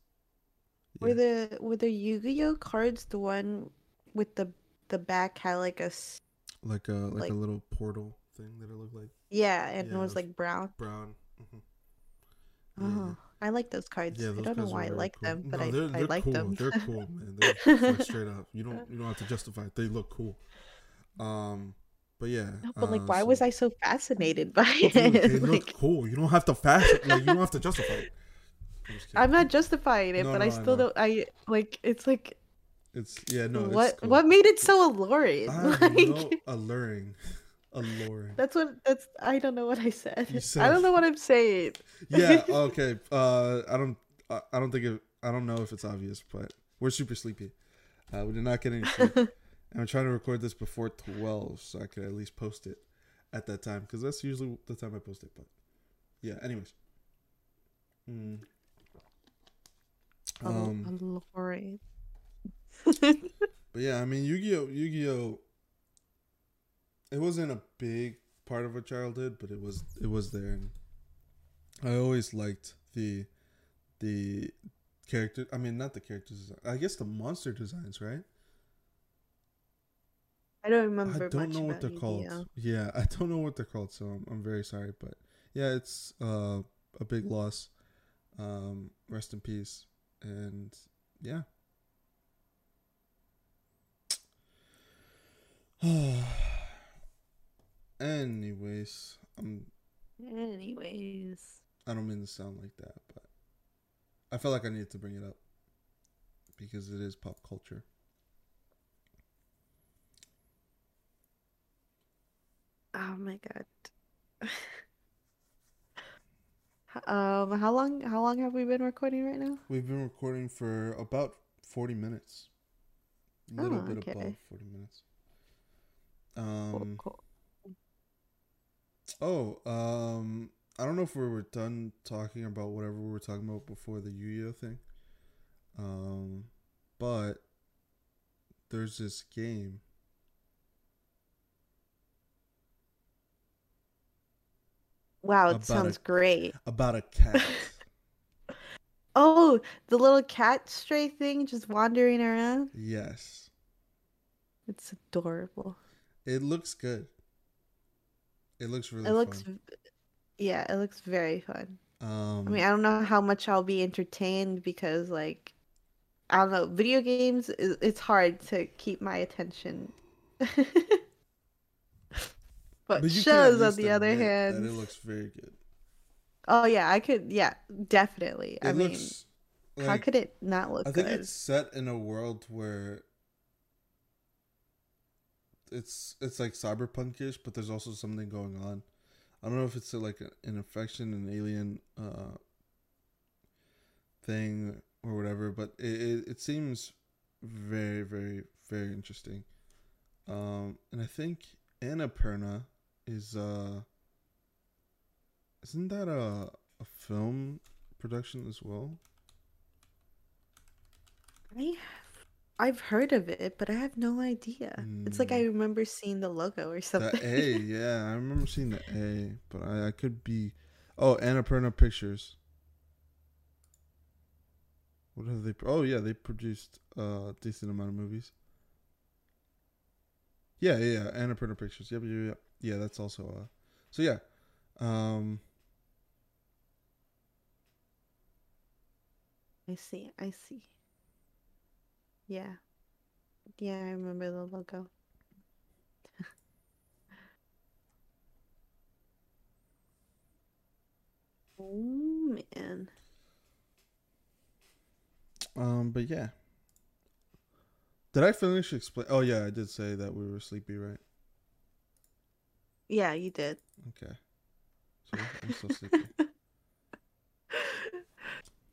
Were the were the Yu-Gi-Oh! cards the one with the the back had like a s- like a like, like- a little portal thing that it looked like? Yeah, and Yeah, it was like brown. brown. hmm Oh, I like those cards. Yeah, I don't know why I like cool. them, but No, I they're, I they're like cool. them. They're cool, man. They're like, straight up. You don't you don't have to justify it. They look cool. Um, but yeah. No, but like, uh, why so- was I so fascinated by Dude, they it? look cool. You don't have to fashion. Like you don't have to justify it. I'm. I'm not justifying it, No, but no, I I still know. don't. I like. It's like It's yeah no. It's what cool. what made it so alluring? I Like alluring, alluring. that's what that's. I don't know what I said. You I don't know what I'm saying. yeah. Okay. Uh, I don't. I don't think it. I don't know if it's obvious, but we're super sleepy. Uh, we did not get any sleep. and I'm trying to record this before 12 so I could at least post it at that time because that's usually the time I post it. But yeah, anyways. Mm. Um, alluring. but yeah, I mean, Yu Gi Oh! Yu Gi Oh! It wasn't a big part of our childhood, but it was it was there, and I always liked the the character. I mean, not the characters. I guess the monster designs, right? I don't remember. I don't know what they're called. Yeah, I don't know what they're called, so I'm, I'm very sorry, but yeah, it's uh, a big loss. Um, rest in peace, and yeah. Anyways, I'm. Anyways, I don't mean to sound like that, but I felt like I needed to bring it up because it is pop culture. oh my god. um, how long? How long have we been recording right now? We've been recording for about 40 minutes. A little Oh, bit okay. above 40 minutes. Cool, Um cool. Oh, um I don't know if we were done talking about whatever we were talking about before the Yu-Gi-Oh thing. Um but there's this game Wow, it sounds a- great. about a cat. Oh, the little cat stray thing just wandering around. yes. It's adorable. It looks good. It looks really It looks, fun. yeah, it looks very fun. Um I mean, I don't know how much I'll be entertained because, like, I don't know, video games, it's hard to keep my attention. But, but you can at shows, on the other hand, it looks very good. oh yeah, I could, yeah, definitely. It I mean, looks how could it not look I think good? it's set in a world where it's it's like cyberpunkish, but there's also something going on. I don't know if it's a, like an infection, an alien uh, thing or whatever, but it, it, it seems very, very, very interesting. Um, and I think Annapurna is uh, isn't that a a film production as well? I I've heard of it, but I have no idea. It's like I Mm, remember seeing the logo or something. the. A, yeah, I remember seeing the A, but I, I could be. Oh, Annapurna Pictures. What have they? Oh yeah, they produced a decent amount of movies. Yeah, yeah, yeah. Annapurna Pictures. Yep, yep, yep. Yeah, that's also uh. So yeah, um, I see. I see. Yeah. Yeah, I remember the logo. Oh man. um, but yeah. Did I finish explain? Oh yeah, I did say that we were sleepy, right? Yeah, you did. Okay. So I'm still sleepy.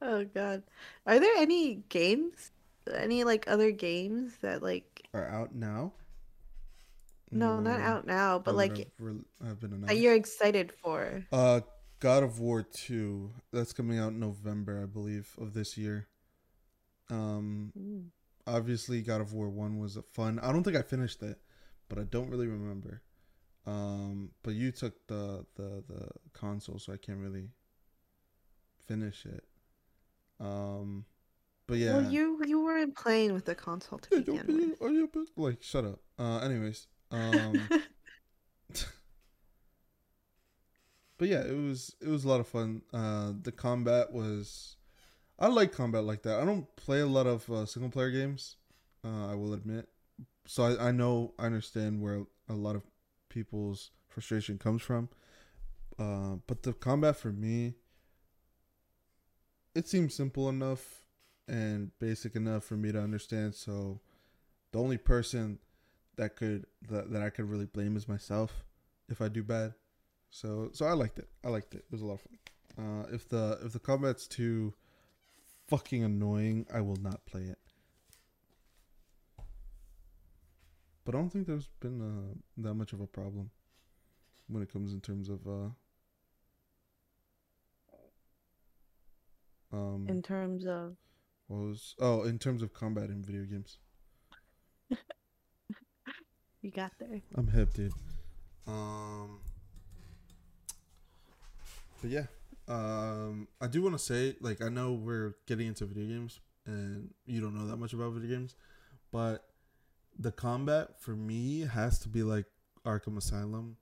Oh God. Are there any games? Any like other games that like Are out now? no, not out now, but like re- have been that announced? you're excited for? Uh, God of War two. That's coming out in November, I believe, of this year. Um, Mm. obviously, God of War one was a fun. I don't think I finished it, but I don't really remember. Um, but you took the the the console, so I can't really finish it. Um, but yeah. Well, you you weren't playing with the console to Yeah, begin yeah, like, shut up. Uh, anyways, um, but yeah, it was it was a lot of fun. Uh, the combat was, I like combat like that. I don't play a lot of uh, single player games. Uh, I will admit, so I, I know I understand where a lot of people's frustration comes from. Uh, but the combat for me, it seems simple enough and basic enough for me to understand. So, the only person that could that, that I could really blame is myself if I do bad. So so I liked it. I liked it. It was a lot of fun. Uh, if the if the combat's too fucking annoying, I will not play it. But I don't think there's been uh, that much of a problem when it comes in terms of uh, um in terms of what was oh in terms of combat in video games. you got there. I'm hip, dude. Um, but yeah, um, I do want to say, like, I know we're getting into video games, and you don't know that much about video games, but the combat for me has to be like Arkham Asylum.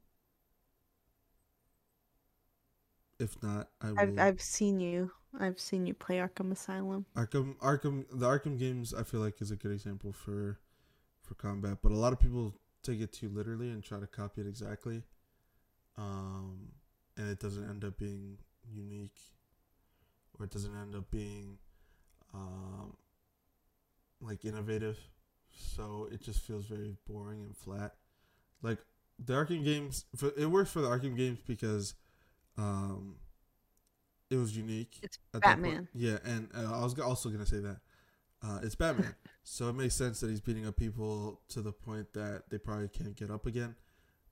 If not, I will. I've I've seen you. I've seen you play Arkham Asylum. Arkham, Arkham, the Arkham games, I feel like is a good example for for combat, but a lot of people take it too literally and try to copy it exactly, um, and it doesn't end up being unique, or it doesn't end up being um, like innovative. So it just feels very boring and flat. Like the Arkham games, it works for the Arkham games because um, it was unique It's at that point. Batman. Yeah, and uh, I was also gonna say that uh, it's Batman, so it makes sense that he's beating up people to the point that they probably can't get up again,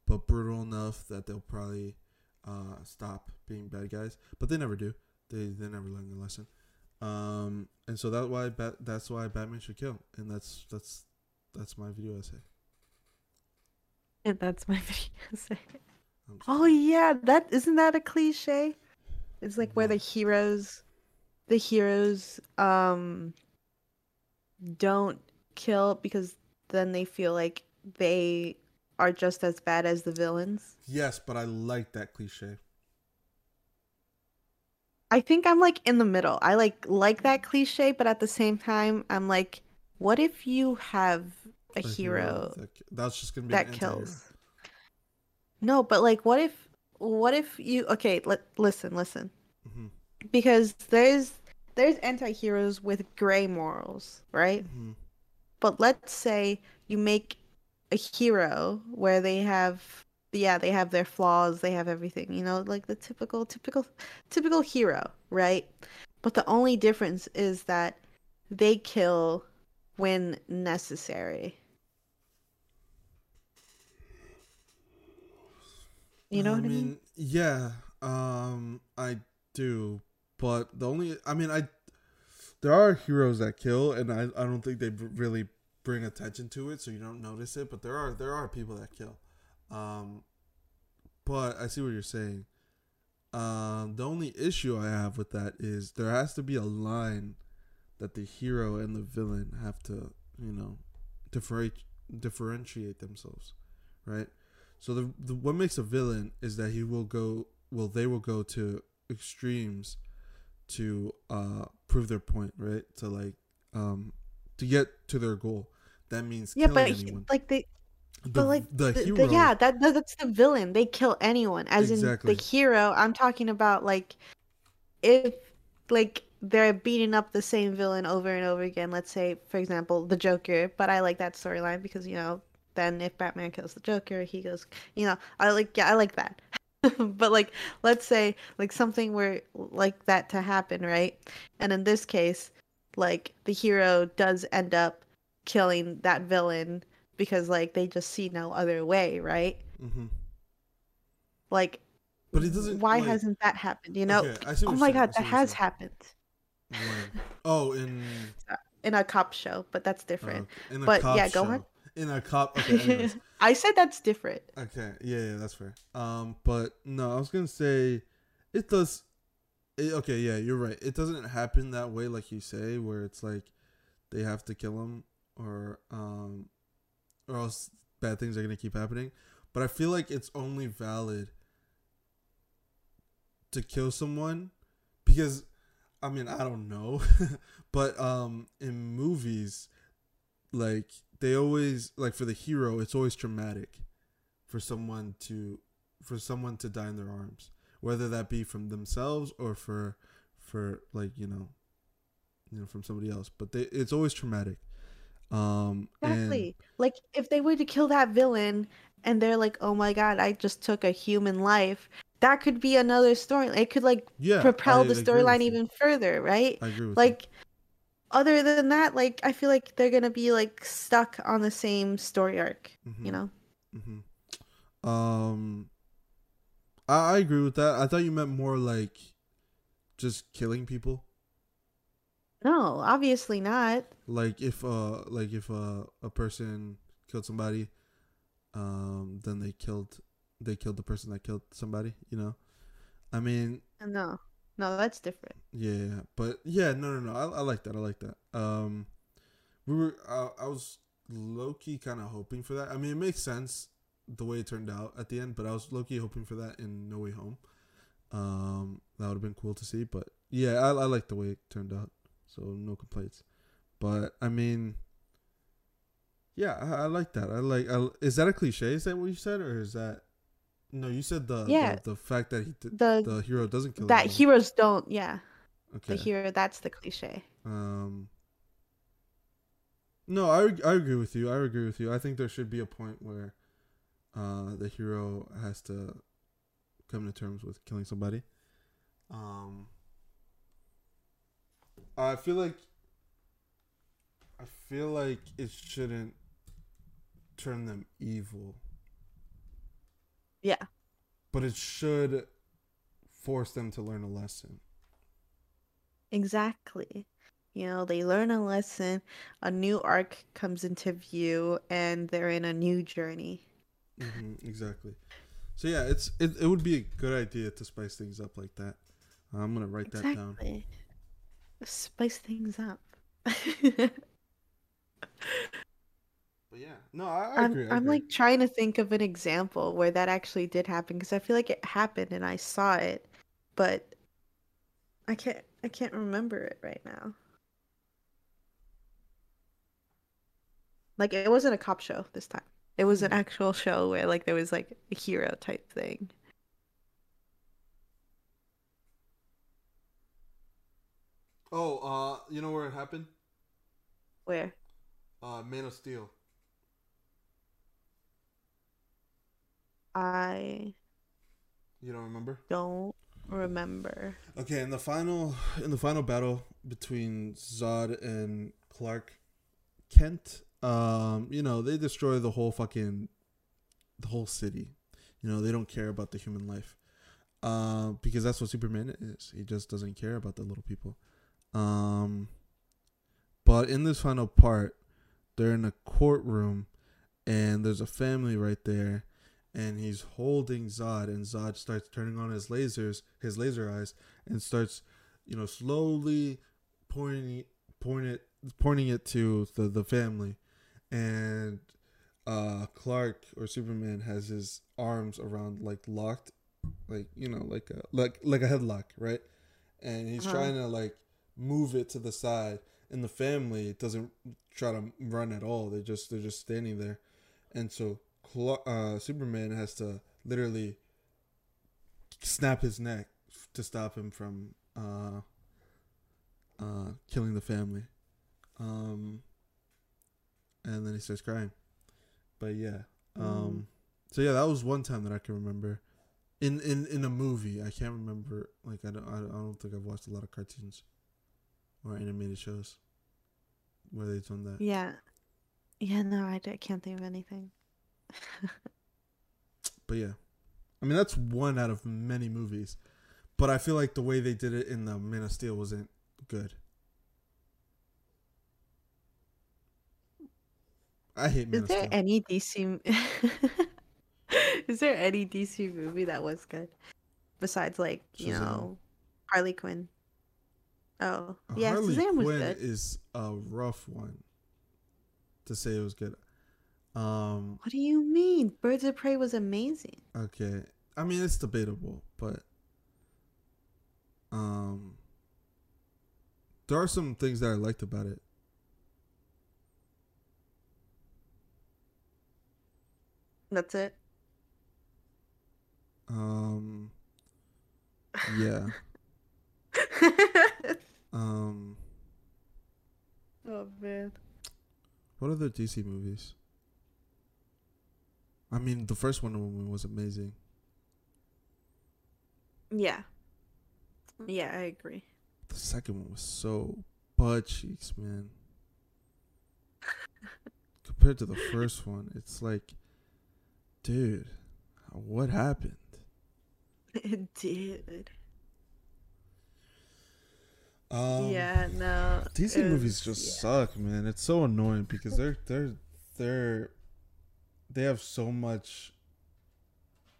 but brutal enough that they'll probably uh, stop being bad guys. But they never do. They they never learn the lesson. Um, and so that's why Bat- that's why Batman should kill, and that's that's that's my video essay. And that's my video. essay. Oh yeah, that isn't that a cliche? It's like where the heroes, the heroes, um, don't kill because then they feel like they are just as bad as the villains. Yes, but I like that cliche. I think I'm like in the middle. I like like that cliche, but at the same time, I'm like, what if you have a The hero that, that's just gonna be that kills? No, but like, what if, what if you? Okay, let listen, listen, Mhm, because there's there's anti-heroes with gray morals, right? mhm. But let's say you make a hero where they have yeah, they have their flaws, they have everything, you know, like the typical typical typical hero, right? But the only difference is that they kill when necessary. You know I what I mean, mean? yeah, um, I do, but the only, I mean, I there are heroes that kill, and I, I don't think they really bring attention to it, so you don't notice it. But there are there are people that kill, um, but I see what you're saying. Um, the only issue I have with that is there has to be a line that the hero and the villain have to, you know, differentiate differentiate themselves, right? So the, the what makes a villain is that he will go well they will go to extremes to uh prove their point, right? To like um to get to their goal. That means Yeah, killing but he- like they The, but like the the, hero the, yeah, that, that that's the villain. They kill anyone. As Exactly. in the hero, I'm talking about like if like they're beating up the same villain over and over again. Let's say, for example, the Joker. But I like that storyline because you know, then if Batman kills the Joker, he goes. You know, I like yeah, I like that. but like, let's say like something where like that to happen, right? And in this case, like the hero does end up killing that villain because like they just see no other way, right? Mm-hmm. Like, But it doesn't why like, hasn't that happened? You know? Okay, oh my saying, god, that has happened When? Oh, in in a cop show, but that's different. a But, yeah, go show. ahead. In a cop okay. I said that's different. Okay, yeah, yeah, that's fair. Um, but no, I was gonna say it does. It, okay, yeah, you're right. It doesn't happen that way, like you say, where it's like they have to kill him, or um, or else bad things are gonna keep happening. But I feel like it's only valid to kill someone because, I mean, I don't know, but um, in movies, like they always like for the hero, it's always traumatic for someone to for someone to die in their arms whether that be from themselves or for for like you know you know from somebody else but they, it's always traumatic um Exactly. Like if they were to kill that villain and they're like, "Oh my god, I just took a human life." That could be another story. It could like yeah propel I the storyline even further, right? i agree with Like other than that, like I feel like they're going to be like stuck on the same story arc, you. you know? hmm um I, I agree with that i thought you meant more like just killing people No, obviously not. like if uh like if uh, a person killed somebody um then they killed they killed the person that killed somebody you know i mean No. No, that's different. yeah but yeah no no no i, I like that i like that. Um we were uh, i was low-key kind of hoping for that. I mean it makes sense the way it turned out at the end but i was low-key hoping for that in no way home. Um that would have been cool to see but yeah i, I like the way it turned out so no complaints. But i mean yeah i, I like that. I like I, is that a cliche is that what you said or is that no you said the Yeah. the, the fact that he The the hero doesn't kill that heroes don't, yeah. okay The hero that's the cliche. um no I, I agree with you i agree with you i think there should be a point where uh the hero has to come to terms with killing somebody um i feel like i feel like it shouldn't turn them evil Yeah. but it should force them to learn a lesson Exactly. You know, they learn a lesson, a new arc comes into view, and they're in a new journey. hmm exactly. So yeah, it's it, it would be a good idea to spice things up like that. I'm gonna write that down. Exactly. Spice things up. But yeah, no, I, I I'm. I I'm agree. like trying to think of an example where that actually did happen because I feel like it happened and I saw it, but I can't I can't remember it right now. Like it wasn't a cop show this time. It was an Hmm. actual show where like there was like a hero type thing. oh, uh, you know where it happened? Where? Uh, Man of Steel. I You don't remember? don't remember. Okay, in the final in the final battle between Zod and Clark Kent, um, you know, they destroy the whole fucking the whole city. You know, they don't care about the human life. Uh, because that's what Superman is. He just doesn't care about the little people. Um but in this final part, they're in a courtroom and there's a family right there and he's holding Zod, and Zod starts turning on his lasers, his laser eyes, and starts, you know, slowly pointing, pointing it, pointing it to the the family, and uh, Clark or Superman has his arms around like locked, like you know, like a like like a headlock, right? And he's Uh-huh. trying to like move it to the side, and the family doesn't try to run at all. They just they're just standing there, and so uh, Superman has to literally snap his neck to stop him from uh, uh, killing the family. Um, and then he starts crying. But yeah. Um, So yeah, that was one time that I can remember. In, in, in a movie, I can't remember. Like I don't, I don't think I've watched a lot of cartoons or animated shows where they've done that. Yeah. Yeah, no, I, I can't think of anything. But yeah, I mean that's one out of many movies. But I feel like the way they did it in the Man of Steel wasn't good. I hate Man Is there any DC? Is there any DC movie that was good besides like you Shazam. know Harley Quinn? Oh Uh, yeah, Harley Shazam was Quinn good. is a rough one to say it was good. Um, What do you mean? Birds of Prey was amazing. okay. I mean it's debatable, but um, there are some things that I liked about it. That's it. Um, yeah. Um, oh man. what other DC movies? I mean, the first Wonder Woman was amazing. Yeah. Yeah, I agree. The second one was so butt cheeks, man. Compared to the first one, it's like, dude, what happened? It did. Um, yeah, no. DC movies just yeah. suck, man. It's so annoying because they're they're they're they have so much.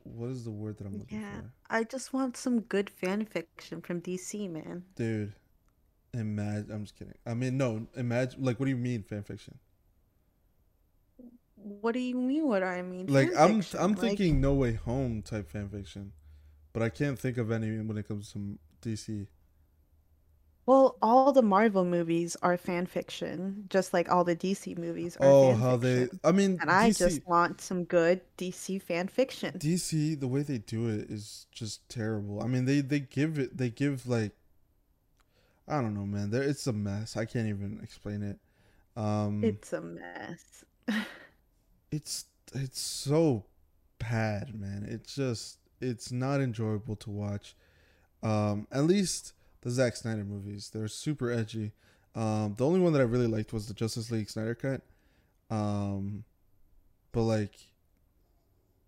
What is the word that I'm looking Yeah. for, I just want some good fan fiction from DC, man. dude? Imagine. I'm just kidding. I mean, no. Imagine. Like, what do you mean fan fiction? What do you mean? What I mean? Like, Fan I'm fiction, I'm like- thinking No Way Home type fan fiction, but I can't think of any when it comes to DC. Well, all the Marvel movies are fan fiction, just like all the DC movies are Oh, fan how they! I mean, And I just want some good DC fan fiction. DC, the way they do it is just terrible. I mean, they they give it, they give like, I don't know, man. There, it's a mess. I can't even explain it. Um, It's a mess. it's it's so bad, man. It's just it's not enjoyable to watch. Um, at least the Zack Snyder movies, they're super edgy. Um, the only one that I really liked was the Justice League Snyder cut. Um, but like,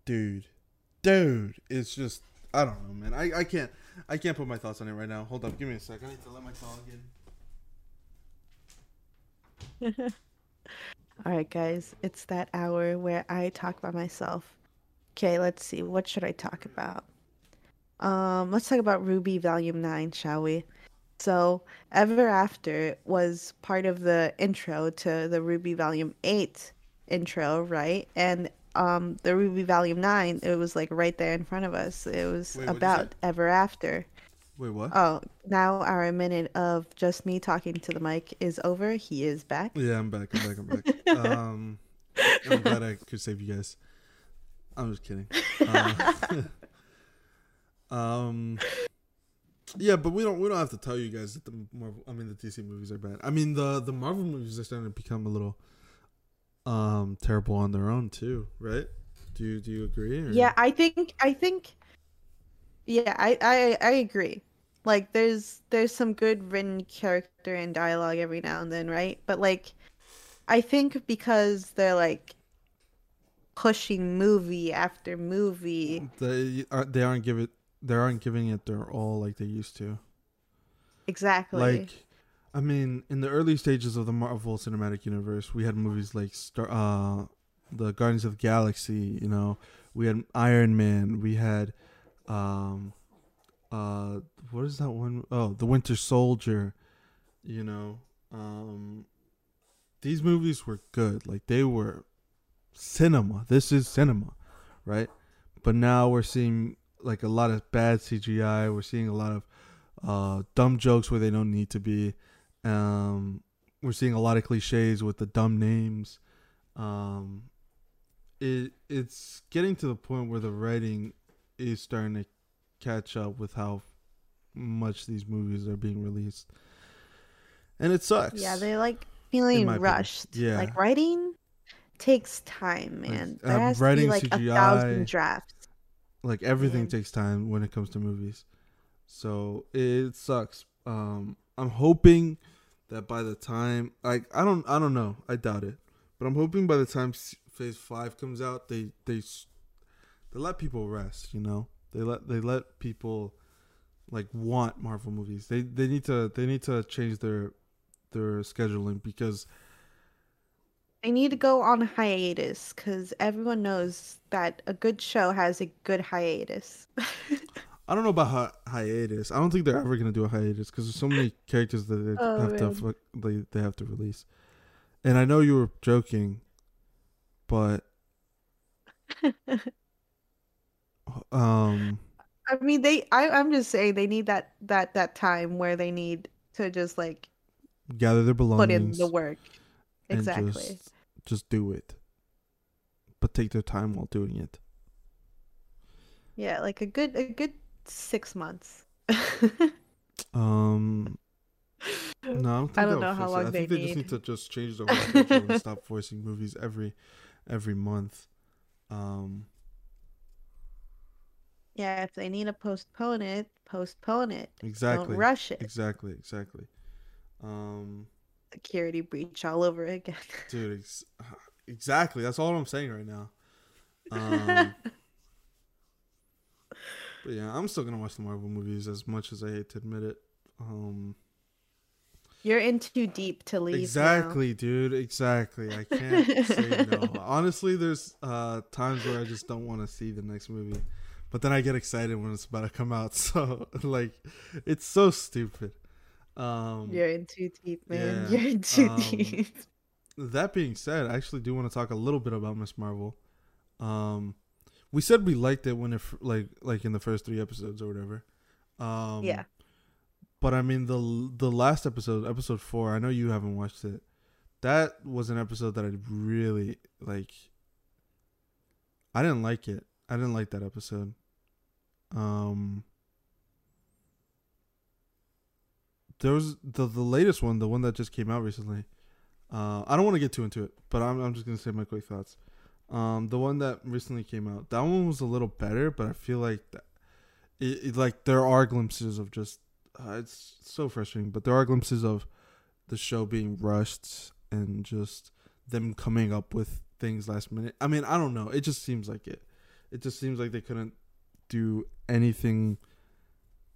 dude, dude, it's just I don't know, man. I, I can't I can't put my thoughts on it right now. Hold up, give me a sec. I need to let my dog in. All right, guys, it's that hour where I talk by myself. Okay, let's see. What should I talk about? Um, let's talk about RWBY Volume 9, shall we? So, Ever After was part of the intro to the RWBY Volume 8 intro, right? And um the RWBY Volume 9, it was like right there in front of us. It was Wait, about Ever After. Wait, what? Oh, now our minute of just me talking to the mic is over. He is back. Yeah, I'm back. I'm back. I'm back. um, I'm glad I could save you guys. I'm just kidding. Uh, um, yeah, but we don't we don't have to tell you guys that the Marvel, I mean the DC movies are bad. I mean the the Marvel movies are starting to become a little um terrible on their own too, right? Do you do you agree? Or? Yeah, I think I think yeah, I, I I agree. Like there's there's some good written character and dialogue every now and then, right? But like I think because they're like pushing movie after movie. They are they aren't giving they aren't giving it their all like they used to. Exactly. Like I mean, in the early stages of the Marvel Cinematic Universe, we had movies like Star uh the Guardians of the Galaxy, you know, we had Iron Man, we had um uh what is that one? Oh, The Winter Soldier, you know. Um these movies were good. Like they were cinema. This is cinema, right? But now we're seeing like a lot of bad CGI. We're seeing a lot of uh, dumb jokes where they don't need to be. Um, we're seeing a lot of cliches with the dumb names. Um, it it's getting to the point where the writing is starting to catch up with how much these movies are being released, and it sucks. Yeah, they're like feeling my opinion. rushed. Yeah. Like writing takes time, man. uh, There has to writing be like a CGI. thousand drafts. Like everything takes time when it comes to movies. So it sucks. Um i'm hoping that by the time like i don't i don't know. I doubt it. But i'm hoping by the time phase 5 comes out they they they let people rest you know? They let they let people like want marvel movies. They they need to they need to change their their scheduling because They need to go on hiatus because everyone knows that a good show has a good hiatus. I don't know about hi- hiatus. I don't think they're ever gonna do a hiatus because there's so many characters that they Oh, have to man. fuck, they they have to release. And I know you were joking, but um, I mean, they. I, I'm just saying they need that that that time where they need to just like gather their belongings, put in the work. Exactly. just just do it, but take their time while doing it. Yeah, like a good a good six months. Um, no, I don't think I don't know how fix it. long I think they they just need. to just change the whole and stop forcing movies every every month. Um. Yeah, if they need to postpone it, postpone it. Exactly. Don't rush it. Exactly, exactly. Um, Security breach all over again. dude, ex- exactly. That's all I'm saying right now. Um, but yeah, I'm still gonna watch the Marvel movies as much as I hate to admit it. Um, You're in too deep to leave. now. exactly, dude. Exactly. I can't say no. Honestly, there's uh times where I just don't want to see the next movie, but then I get excited when it's about to come out. So like, it's so stupid. Um, You're in too deep, man. yeah, You're in too um, deep. that being said, I actually do want to talk a little bit about Ms. Marvel. Um, we said we liked it when it like like in the first three episodes or whatever. Um, Yeah. But I mean the the last episode, episode four. I know you haven't watched it. That was an episode that I really like. I didn't like it. I didn't like that episode. Um. There was the the latest one, the one that just came out recently. Uh, I don't want to get too into it, but I'm I'm just gonna say my quick thoughts. Um, the one that recently came out, that one was a little better, but I feel like that it, it like there are glimpses of just uh, it's so frustrating, but there are glimpses of the show being rushed and just them coming up with things last minute. I mean, I don't know. It just seems like it. It just seems like they couldn't do anything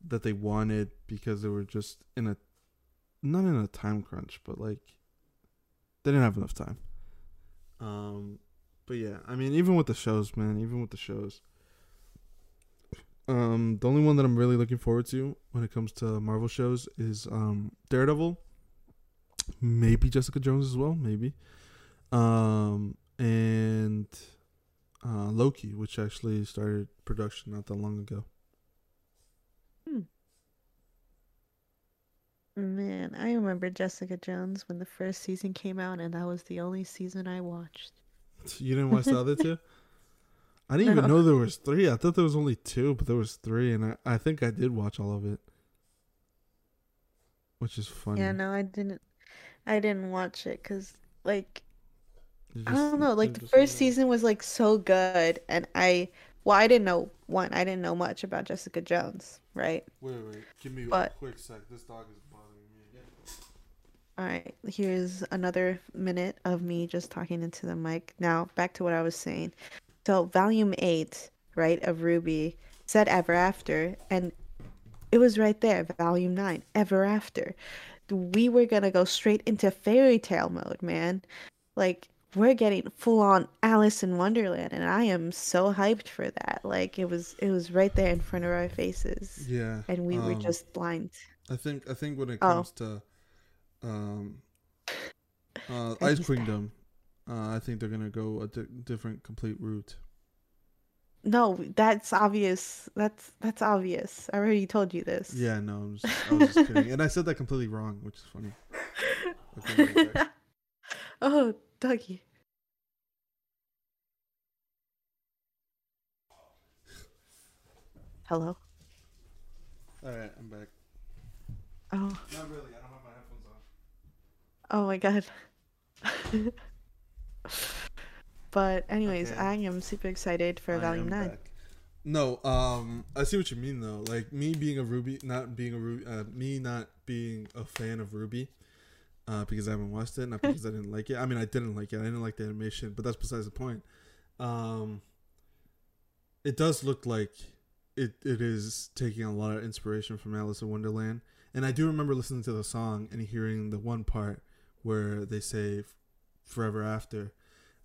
that they wanted because they were just in a not in a time crunch, but like they didn't have enough time. Um but yeah, I mean even with the shows, man, even with the shows. Um the only one that I'm really looking forward to when it comes to Marvel shows is um Daredevil. Maybe Jessica Jones as well, maybe. Um and uh Loki, which actually started production not that long ago. Man, I remember Jessica Jones when the first season came out, and that was the only season I watched. You didn't watch the other two? I didn't even know there was three. I thought there was only two, but there was three, and I, I think I did watch all of it, which is funny. Yeah, no, I didn't. I didn't watch it because, like, You I don't know. Like the first season was like so good, and I well, I didn't know one. I didn't know much about Jessica Jones, right? Wait, wait. Give me But- a quick sec. This dog is bothering me again. All right, here's another minute of me just talking into the mic. Now, back to what I was saying. So, volume 8, right, of RWBY said Ever After, and it was right there, volume 9, Ever After. We were going to go straight into fairy tale mode, man. Like, we're getting full on Alice in Wonderland, and I am so hyped for that. Like, it was it was right there in front of our faces, Yeah. and we were um, just blind. I think I think when it Oh. comes to um uh Ice Queendom, uh, I think they're gonna go a di- different complete route. No, that's obvious. That's that's obvious. I already told you this. Yeah, no, I'm just, I was just kidding, and I said that completely wrong, which is funny. Okay, oh, Dougie. Hello. All right, I'm back. Oh, Not really. I don't have my headphones on. Oh my God. but anyways, Okay. I am super excited for I Volume Nine. back. No, um, I see what you mean though. Like me being a RWBY, not being a RWBY, uh, me not being a fan of RWBY, uh, because I haven't watched it, not because I didn't like it. I mean, I didn't like it. I didn't like the animation, but that's besides the point. Um, it does look like it it is taking a lot of inspiration from Alice in Wonderland, and I do remember listening to the song and hearing the one part where they say "Forever After,"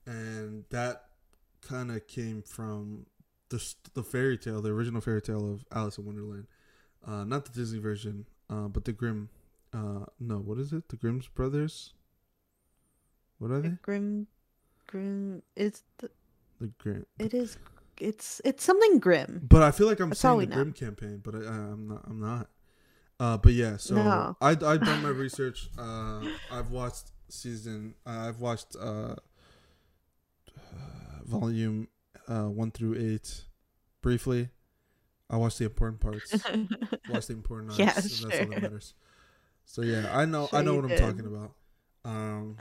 and that kind of came from the the fairy tale, the original fairy tale of Alice in Wonderland, uh, not the Disney version, uh, but the Grimm. Uh, no, what is it? The Grimm's brothers. What are The they? Grim, grim. It's the, The Grimm. it is. It's it's something grim. But I feel like I'm That's saying the know. Grimm campaign, but I, I'm not. I'm not. Uh, but yeah, so No. I I've done my research. Uh, I've watched season. Uh, I've watched uh, volume uh one through eight briefly. I watched the important parts. watch the important arcs. Yeah, and That's all sure. that matters. So yeah, I know I know what I'm talking about. Um,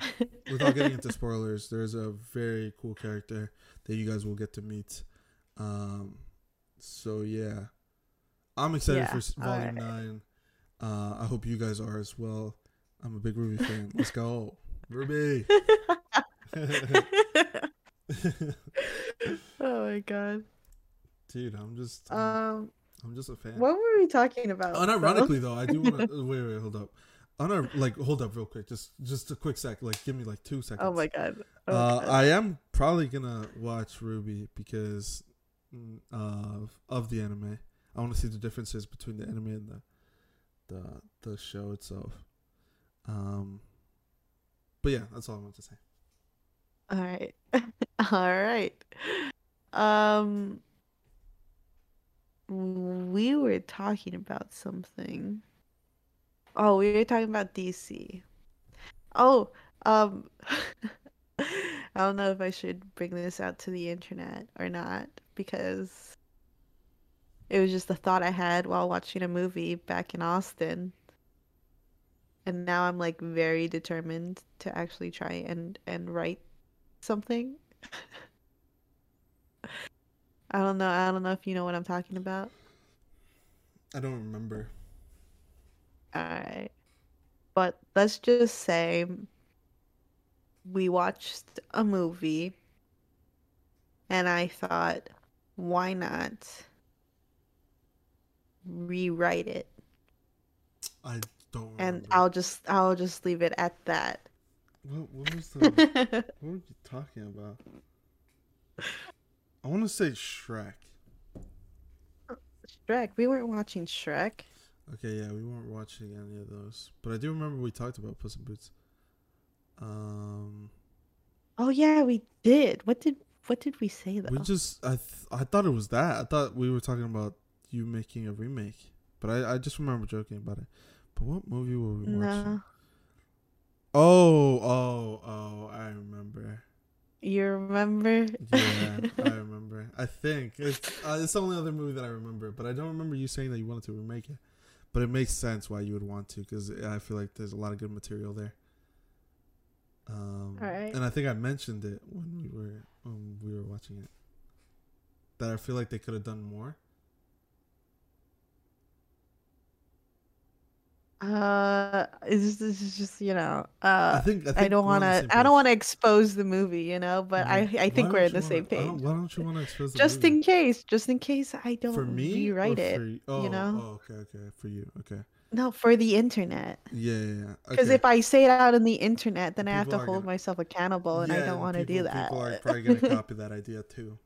without getting into spoilers, there's a very cool character that you guys will get to meet. Um, so yeah, I'm excited Yeah, for volume right. nine. Uh, I hope you guys are as well. I'm a big RWBY fan. Let's go, RWBY. oh my god. Dude, I'm just I'm, Um, I'm just a fan. what were we talking about? Unironically though, I do want to wait, wait, hold up. Unir- like, hold up, real quick. Just, just a quick sec. Like, give me like two seconds. Oh my god. Oh uh, god. I am probably gonna watch RWBY because mm, of of the anime. I want to see the differences between the anime and the the the show itself. Um, but yeah, that's all I want to say. All right. All right. Um we were talking about something. Oh, we were talking about DC. Oh, um I don't know if I should bring this out to the internet or not because it was just a thought I had while watching a movie back in Austin. And now I'm like very determined to actually try and and write something. I don't know. I don't know if you know what I'm talking about. I don't remember. Alright. But let's just say we watched a movie and I thought, why not rewrite it? I don't. Remember. And I'll just I'll just leave it at that. What, what was the? what were you talking about? I want to say Shrek. Shrek. We weren't watching Shrek. Okay, yeah, we weren't watching any of those, but I do remember we talked about Puss in Boots. Um, Oh yeah, we did. What did what did we say though? we just I th- I thought it was that. I thought we were talking about you making a remake, but I I just remember joking about it. But what movie were we watching? no. Oh, oh, oh! I remember. You remember? Yeah, I remember. I think it's uh, it's the only other movie that I remember, but I don't remember you saying that you wanted to remake it. But it makes sense why you would want to, because I feel like there's a lot of good material there. Um. And I think I mentioned it when we were when we were watching it. That I feel like they could have done more. Uh, is this is just you know, I uh, think I, think I don't want to. I don't want to expose the movie, you know, but I. I think we're in the same wanna- I page. don't- Why don't you want to expose the Just movie? in case, just in case I don't for me rewrite it. you? Oh, know? Oh, okay, okay, for you. Okay. No, for the internet. Yeah, yeah, yeah. Because okay. if I say it out on the internet, then I have to hold gonna- myself accountable, and I don't want to do that. People are probably gonna copy that idea too.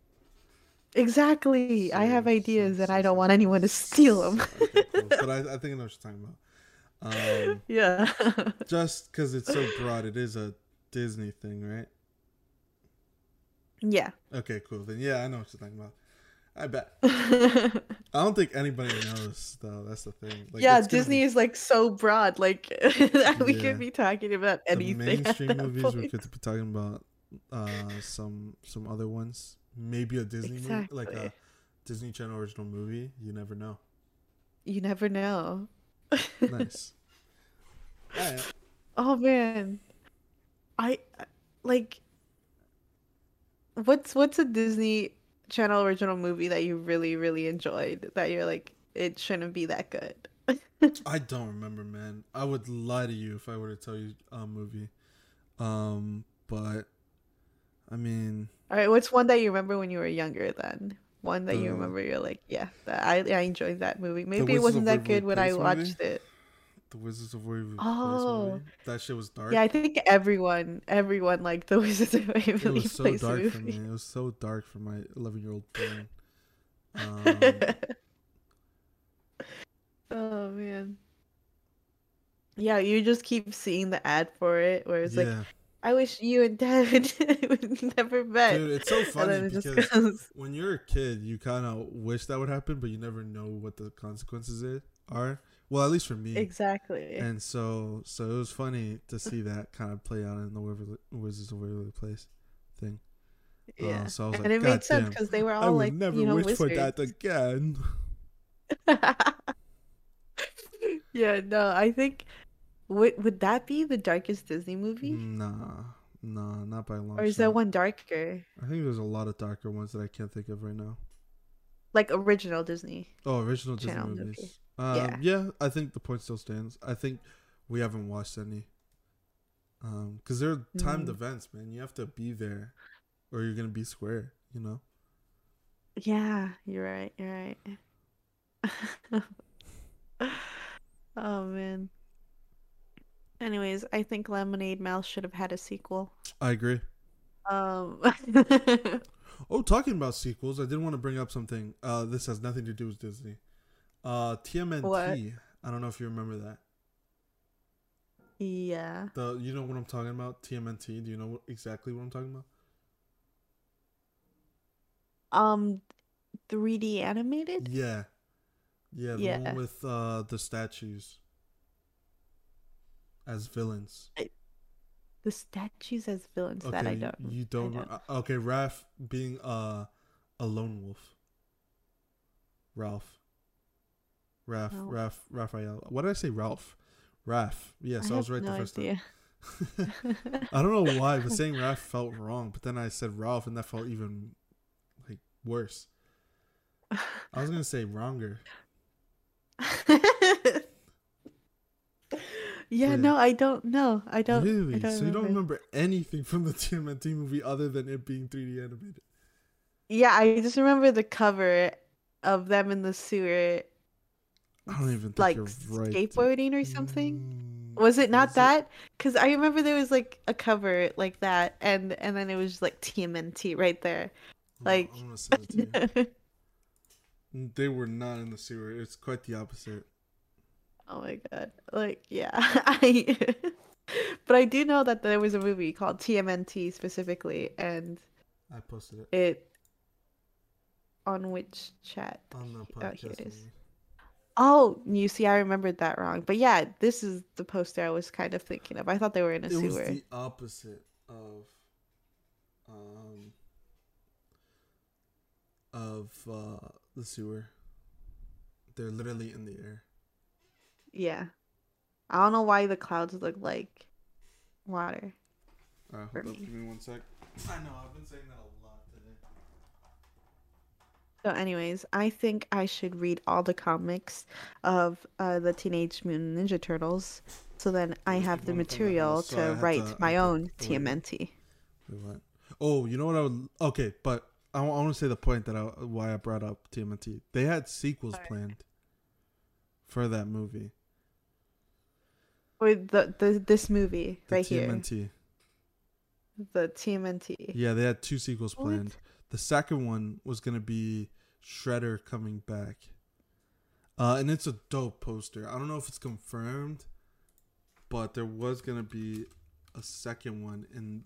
exactly. I have ideas, so- and so- I don't so- want anyone to steal them. Okay, cool. But I, I think I know what you're talking about. Um, yeah. just because it's so broad, it is a Disney thing, right? yeah. Okay, cool. Then yeah, I know what you're talking about. I bet. I don't think anybody knows though. That's the thing. Like, yeah, Disney be- is like so broad. Like that we Yeah. could be talking about the anything. at mainstream movies. We could be talking about uh, some some other ones. Maybe a Disney movie, like a Disney Channel original movie. You never know. You never know. Nice. Oh man, I I- like. What's what's a Disney Channel original movie that you really really enjoyed that you're like it shouldn't be that good? I don't remember, man. I would lie to you if I were to tell you a movie. Um, but I mean, All right, what's one that you remember when you were younger? Then one that you remember you're like, yeah, that, I I enjoyed that movie. Maybe it wasn't that good when I Place movie? watched it. The Wizards of Waverly Place Oh. movie. That shit was dark. Yeah, I think everyone everyone liked the Wizards of Waverly Place. it Waverly was so Place dark movie. for me. It was so dark for my 11 year old brain. Um, oh man. Yeah, you just keep seeing the ad for it where it's like, yeah, I wish you and Dad would, never met. dude, it's so funny then it just because goes, when you're a kid, you kind of wish that would happen, but you never know what the consequences it are. Well, at least for me. exactly. And so, so it was funny to see that kind of play out in the Waverly, Wizards of Waverly Place thing. Uh, yeah. so I was and like, it made sense because they were all would like, never you know, wish wizards. for that again. yeah, no, I think would would that be the darkest Disney movie? Nah, nah, not by a long Or is shot. there one darker? I think there's a lot of darker ones that I can't think of right now. Like original Disney. Oh, original Disney Channel movie. movies. Um, Yeah. yeah. I think the point still stands. I think we haven't watched any. Um, because they're timed Mm. events, man. You have to be there, or you're gonna be square. You know. Yeah, you're right. You're right. oh man. Anyways, I think Lemonade Mouth should have had a sequel. I agree. Um Oh, talking about sequels, I did want to bring up something. Uh, this has nothing to do with Disney. Uh, TMNT. What? I don't know if you remember that. Yeah. The you know what I'm talking about? TMNT. Do you know what, exactly what I'm talking about? Um 3D animated? Yeah, yeah, the Yeah. one with uh the statues as villains. The statues as villains that I don't. you don't. don't. uh, Okay, Raph being uh a lone wolf. Ralph. Raph, No. Raph, Raphael. What did I say? Ralph. Raph. Yes, I, was right no the first idea. time. I don't know why, but saying Raph felt wrong. But then I said Ralph, and that felt even like worse. I was gonna say wronger. Yeah, no, I don't know. I don't. really? I don't so you don't remember. anything from the TMNT movie other than it being 3D animated? Yeah, I just remember the cover of them in the sewer, I don't even think like right. skateboarding or something. Mm, Was it not was that? Because I remember there was like a cover like that, and and then it was just like TMNT right there. On, Like- I'm gonna send it. They were not in the sewer. It's quite the opposite. Oh my god! Like yeah, I. but I do know that there was a movie called TMNT specifically, and I posted it it on which chat? on the Oh, here it is. Oh, you see, I remembered that wrong. But yeah, this is the poster I was kind of thinking of. I thought they were in a It was sewer. the opposite of, um, of uh, the sewer. They're literally in the air. Yeah. I don't know why the clouds look like water. All right, For hold up. me. Give me one sec. I know. I've been saying that a lot today. So, anyways, I think I should read all the comics of uh, the Teenage Mutant Ninja Turtles, so then I have the going the material house, so to write to- my have own wait. TMNT. Wait, what? Oh, you know what I would? Okay, but I, want to say the point that I why I brought up TMNT. They had sequels Alright. planned for that movie. Or the, the this movie The right here, The TMNT. the TMNT. Yeah, they had two sequels What? planned. The second one was gonna be Shredder coming back. Uh, and it's a dope poster. I don't know if it's confirmed, but there was gonna be a second one, and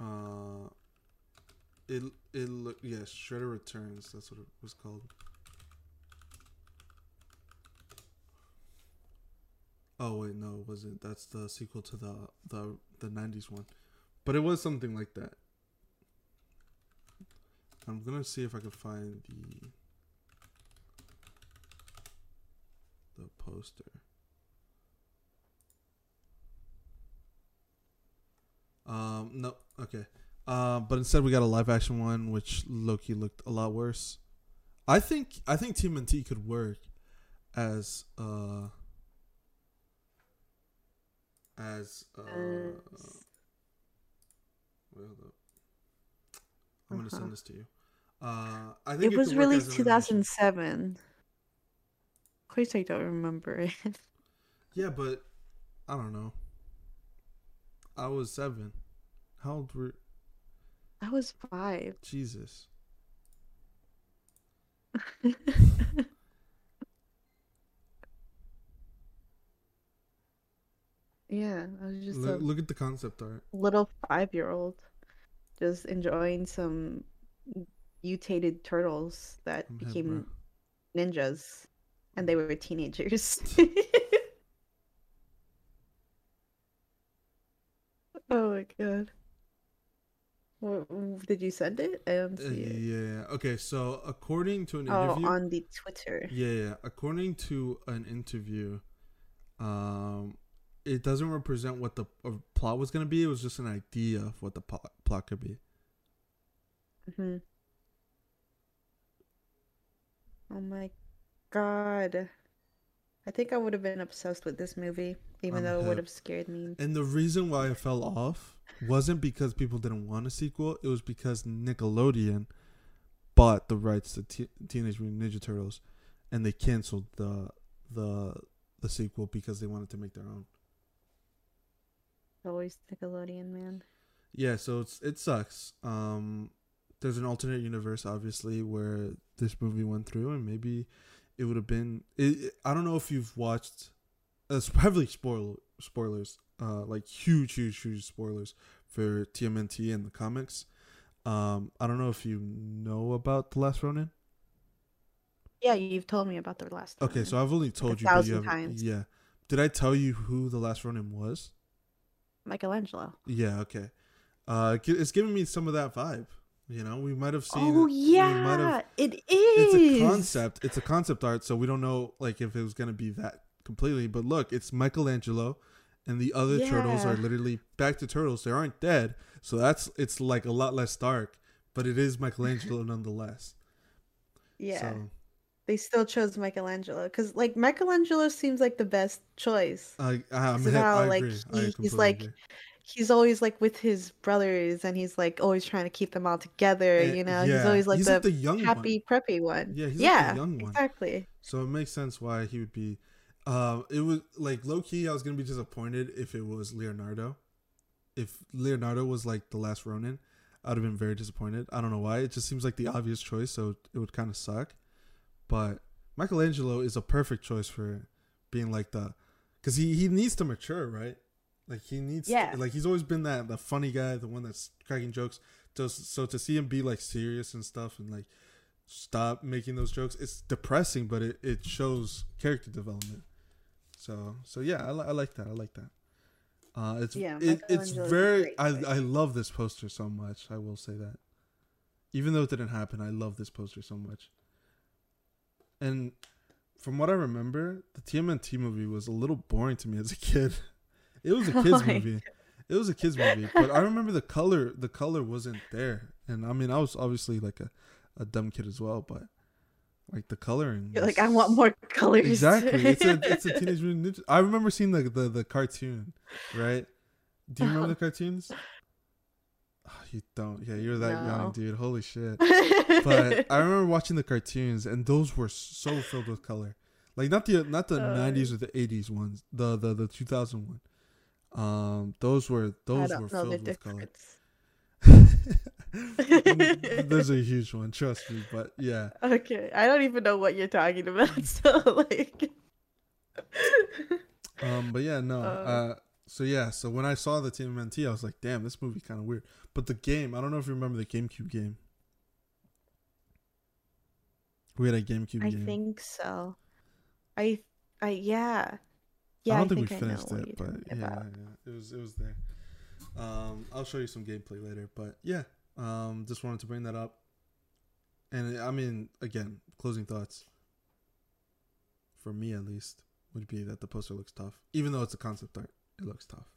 uh, it it look yeah Shredder returns. That's what it was called. Oh wait, no, it wasn't. That's the sequel to the the the '90s one, but it was something like that. I'm gonna see if I can find the the poster. Um, no, okay. Uh, but instead we got a live action one, which Loki looked a lot worse. I think I think TMNT could work as uh as uh. As- Wait, hold up. I'm gonna Uh-huh. send this to you. Uh, I think It was could released as an animation. 2007. Of course, I don't remember it. Yeah, but I don't know. I was seven. How old were I was five. Jesus? yeah, I was just Look, look at the concept art. little five-year-old, just enjoying some mutated turtles that I'm became ninjas, and they were teenagers. oh my god. Did you send it? I don't Uh, see it. yeah. Okay. So according to an Oh, interview, on the Twitter. yeah, yeah, according to an interview, um, it doesn't represent what the uh, plot was gonna be. It was just an idea of what the plot plot could be. hmm Oh my god. I think I would have been obsessed with this movie, even I'm though it would have scared me. And the reason why it fell off wasn't because people didn't want a sequel. It was because Nickelodeon bought the rights to T- Teenage Mutant Ninja Turtles, and they canceled the the the sequel because they wanted to make their own. Always Nickelodeon, man. Yeah, so it's it sucks. Um, there's an alternate universe, obviously, where this movie went through, and maybe it would have been. It, I don't know if you've watched. Uh, heavily spoil spoilers, uh, like huge, huge, huge spoilers for TMNT and the comics. Um, I don't know if you know about the Last Ronin. Yeah, you've told me about the last Okay, one. so I've only told a you, you times. Yeah, did I tell you who the Last Ronin was? Michelangelo. Yeah, okay. Uh, it's giving me some of that vibe. You know, we might have seen. Oh we might have yeah, it is. it's a concept it's a concept art so we don't know like if it was going to be that completely but look it's michelangelo and the other turtles are literally back to turtles they aren't dead so that's it's like a lot less dark but it is michelangelo nonetheless Yeah, so they still chose Michelangelo because like Michelangelo seems like the best choice. i i'm So hip, now, I like, agree. He- he's like agree. He's always like with his brothers, and he's like always trying to keep them all together. Eh, You know, he's always like he's the, like the young happy one preppy one. Yeah, he's like the young one. exactly. So it makes sense why he would be. Uh, it was like low key. I was gonna be disappointed if it was Leonardo. If Leonardo was like the last Ronin, I'd have been very disappointed. I don't know why. It just seems like the obvious choice, so it would kind of suck. But Michelangelo is a perfect choice for being like the, because he he needs to mature, right? Like he needs, Yeah. Like he's always been that the funny guy, the one that's cracking jokes. Just so to see him be like serious and stuff and like stop making those jokes it's depressing but it, it shows character development so so yeah I, I like that i like that uh it's Yeah, it, it's very I. I love this poster so much i will say that even though it didn't happen i love this poster so much and from what i remember the tmnt movie was a little boring to me as a kid it was a kids my movie it was a kids movie, but I remember the color. The color wasn't there, and I mean, I was obviously like a, a dumb kid as well, but like the coloring. You're like I want more colors. Exactly. It's a it's a Teenage Mutant I remember seeing the the, the cartoon, right? Do you remember the cartoons? Oh, you don't. Yeah, you're that No. young, dude. Holy shit. But I remember watching the cartoons, and those were so filled with color. Like not the not the Uh. '90s or the '80s ones. The the the 2000 one. Um, those were those were filled with color. There's a huge one, trust me. But yeah, Okay, I don't even know what you're talking about. So like, um, but yeah, no. Uh. Uh, so yeah, so when I saw the TMNT, I was like, damn, this movie kind of weird. But the game, I don't know if you remember the GameCube game. We had a GameCube I game. I think so. I, I yeah, yeah. I don't think, think we finished it, but yeah, yeah, it was it was there. Um, I'll show you some gameplay later, but yeah, um, just wanted to bring that up. And I mean, again, closing thoughts. For me, at least, would be that the poster looks tough, even though it's a concept art. It looks tough.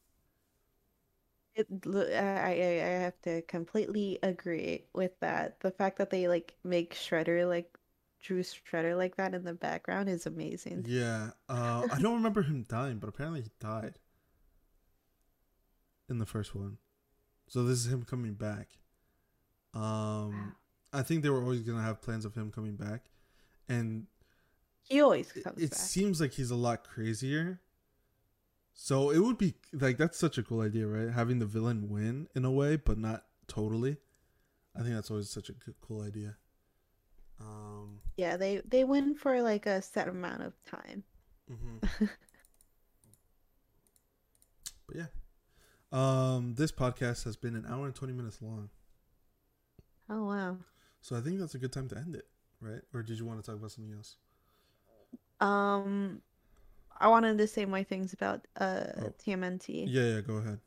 It, I, I I have to completely agree with that. The fact that they like make Shredder like Drew Shredder like that in the background is amazing. Yeah, uh, I don't remember him dying, but apparently he died in the first one. So this is him coming back. Um, I think they were always gonna have plans of him coming back, and He always it, comes it back. seems like he's a lot crazier. So it would be like that's such a cool idea, right? Having the villain win in a way, but not totally. I think that's always such a cool idea. Um, Yeah, they they win for like a set amount of time. mhm. but yeah, um, this podcast has been an hour and twenty minutes long, Oh wow. so I think that's a good time to end it, right? Or did you want to talk about something else? Um, I wanted to say my things about uh Oh. TMNT. Yeah, yeah, go ahead.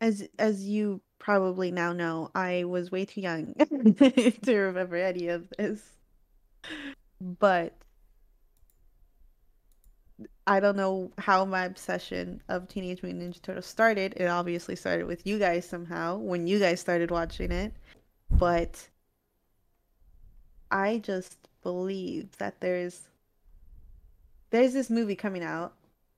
As as you probably now know, I was way too young to remember any of this. But I don't know how my obsession of Teenage Mutant Ninja Turtles started. It obviously started with you guys somehow when you guys started watching it. But I just believe that there's there's this movie coming out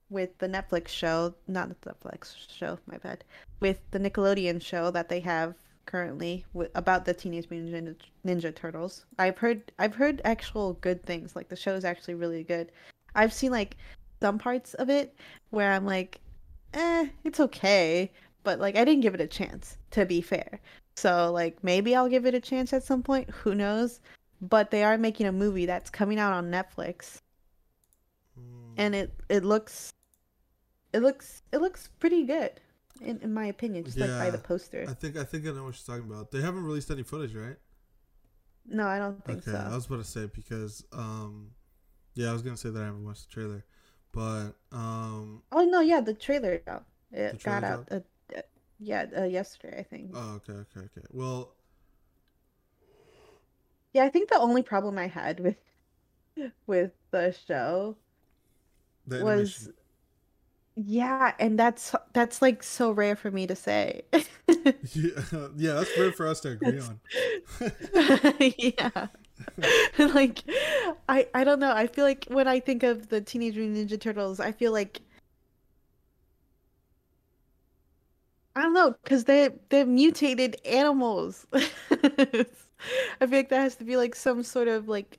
with the Netflix show, not the Netflix show, my bad, with the Nickelodeon show that they have currently with, about the Teenage Mutant Ninja, Ninja Turtles. I've heard I've heard actual good things. Like the show is actually really good. I've seen like some parts of it where I'm like, eh, it's okay, but like I didn't give it a chance. To be fair, so like maybe I'll give it a chance at some point. Who knows? But they are making a movie that's coming out on Netflix and it it looks it looks it looks pretty good in, in my opinion just like by the Yeah, poster I think I think I know what you're talking about. They haven't released any footage, right? no i don't think so. okay, I was about to say because um, yeah, I was gonna say that I haven't watched the trailer, but um, oh no yeah the trailer out it The got out uh, yeah uh, yesterday i think oh, okay, okay, okay. Well, yeah i think the only problem i had with with the show the was yeah and that's that's like so rare for me to say. Yeah, yeah, that's rare for us to agree on. yeah. Like i i don't know. I feel like when i think of the teenage mutant ninja turtles i feel like i don't know because they they're mutated animals i feel like that has to be like some sort of like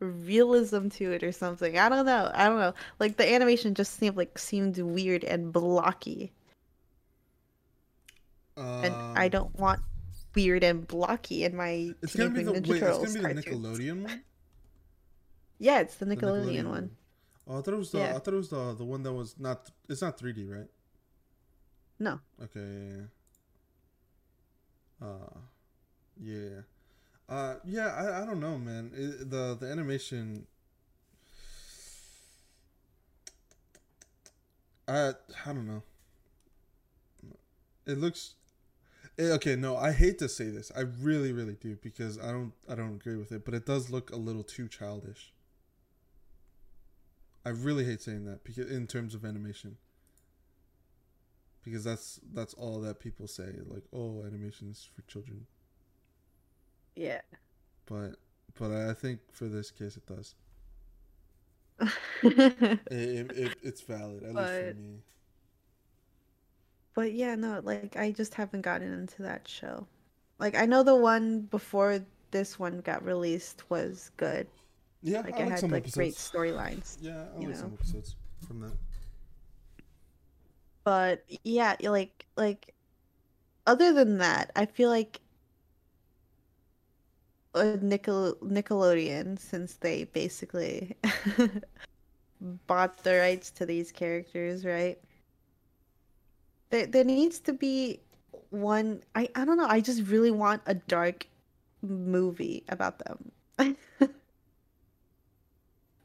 realism to it or something i don't know i don't know like the animation just seemed like seemed weird and blocky and i Um, don't want weird and blocky in my It's Teenage gonna be the wait. It's Turtles gonna be the. Nickelodeon one. Yeah, it's the The Nickelodeon, one. Oh, I thought it was the. Yeah. I thought it was the the one that was not. It's not 3D, right? No. Okay. Uh, yeah. Uh, yeah. I, I don't know, man. It, the the animation. I I don't know. It looks. eh, okay, no, I hate to say this. I really, really do because I don't I don't agree with it, but it does look a little too childish. I really hate saying that because in terms of animation, because that's that's all that people say. Like, oh, animation is for children. Yeah. But but I think for this case it does. It, it, it it's valid at least for me. But yeah, no, like I just haven't gotten into that show. Like I know the one before this one got released was good. Yeah, Like I it like had some like great storylines. Yeah, I like some episodes from that. But yeah, like like other than that, I feel like Nickel Nickelodeon, since they basically bought the rights to these characters, right? There there needs to be one. I I don't know. I just really want a dark movie about them.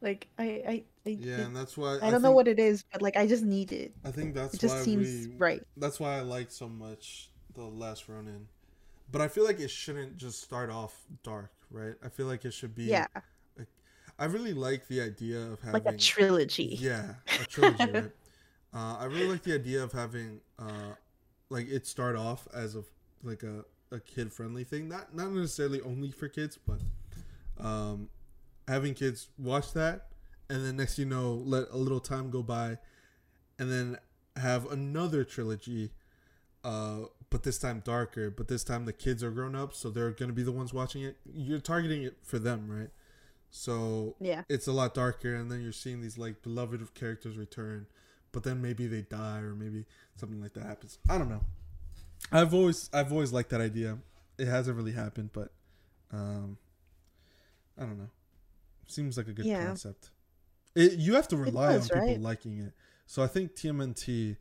like I I I, Yeah, it- and that's why I don't know what it is, but like I just need it. I think that's It just why seems we right. that's why I like so much the last Ronin. But I feel like it shouldn't just start off dark, right? I feel like it should be Yeah, I really like the idea of having like a trilogy. Yeah, a trilogy, right? Uh, I really like the idea of having uh, like it start off as a like a, a kid friendly thing. Not not necessarily only for kids, but um, having kids watch that, and then next you know, let a little time go by, and then have another trilogy, uh, but this time darker. But this time the kids are grown up, so they're gonna be the ones watching it. You're targeting it for them, right? So Yeah. it's a lot darker and then you're seeing these like beloved characters return but then maybe they die or maybe something like that happens i don't know i've always i've always liked that idea it hasn't really happened but um i don't know seems like a good Yeah. concept it, you have to rely does, on people right? liking it. So i think tmnt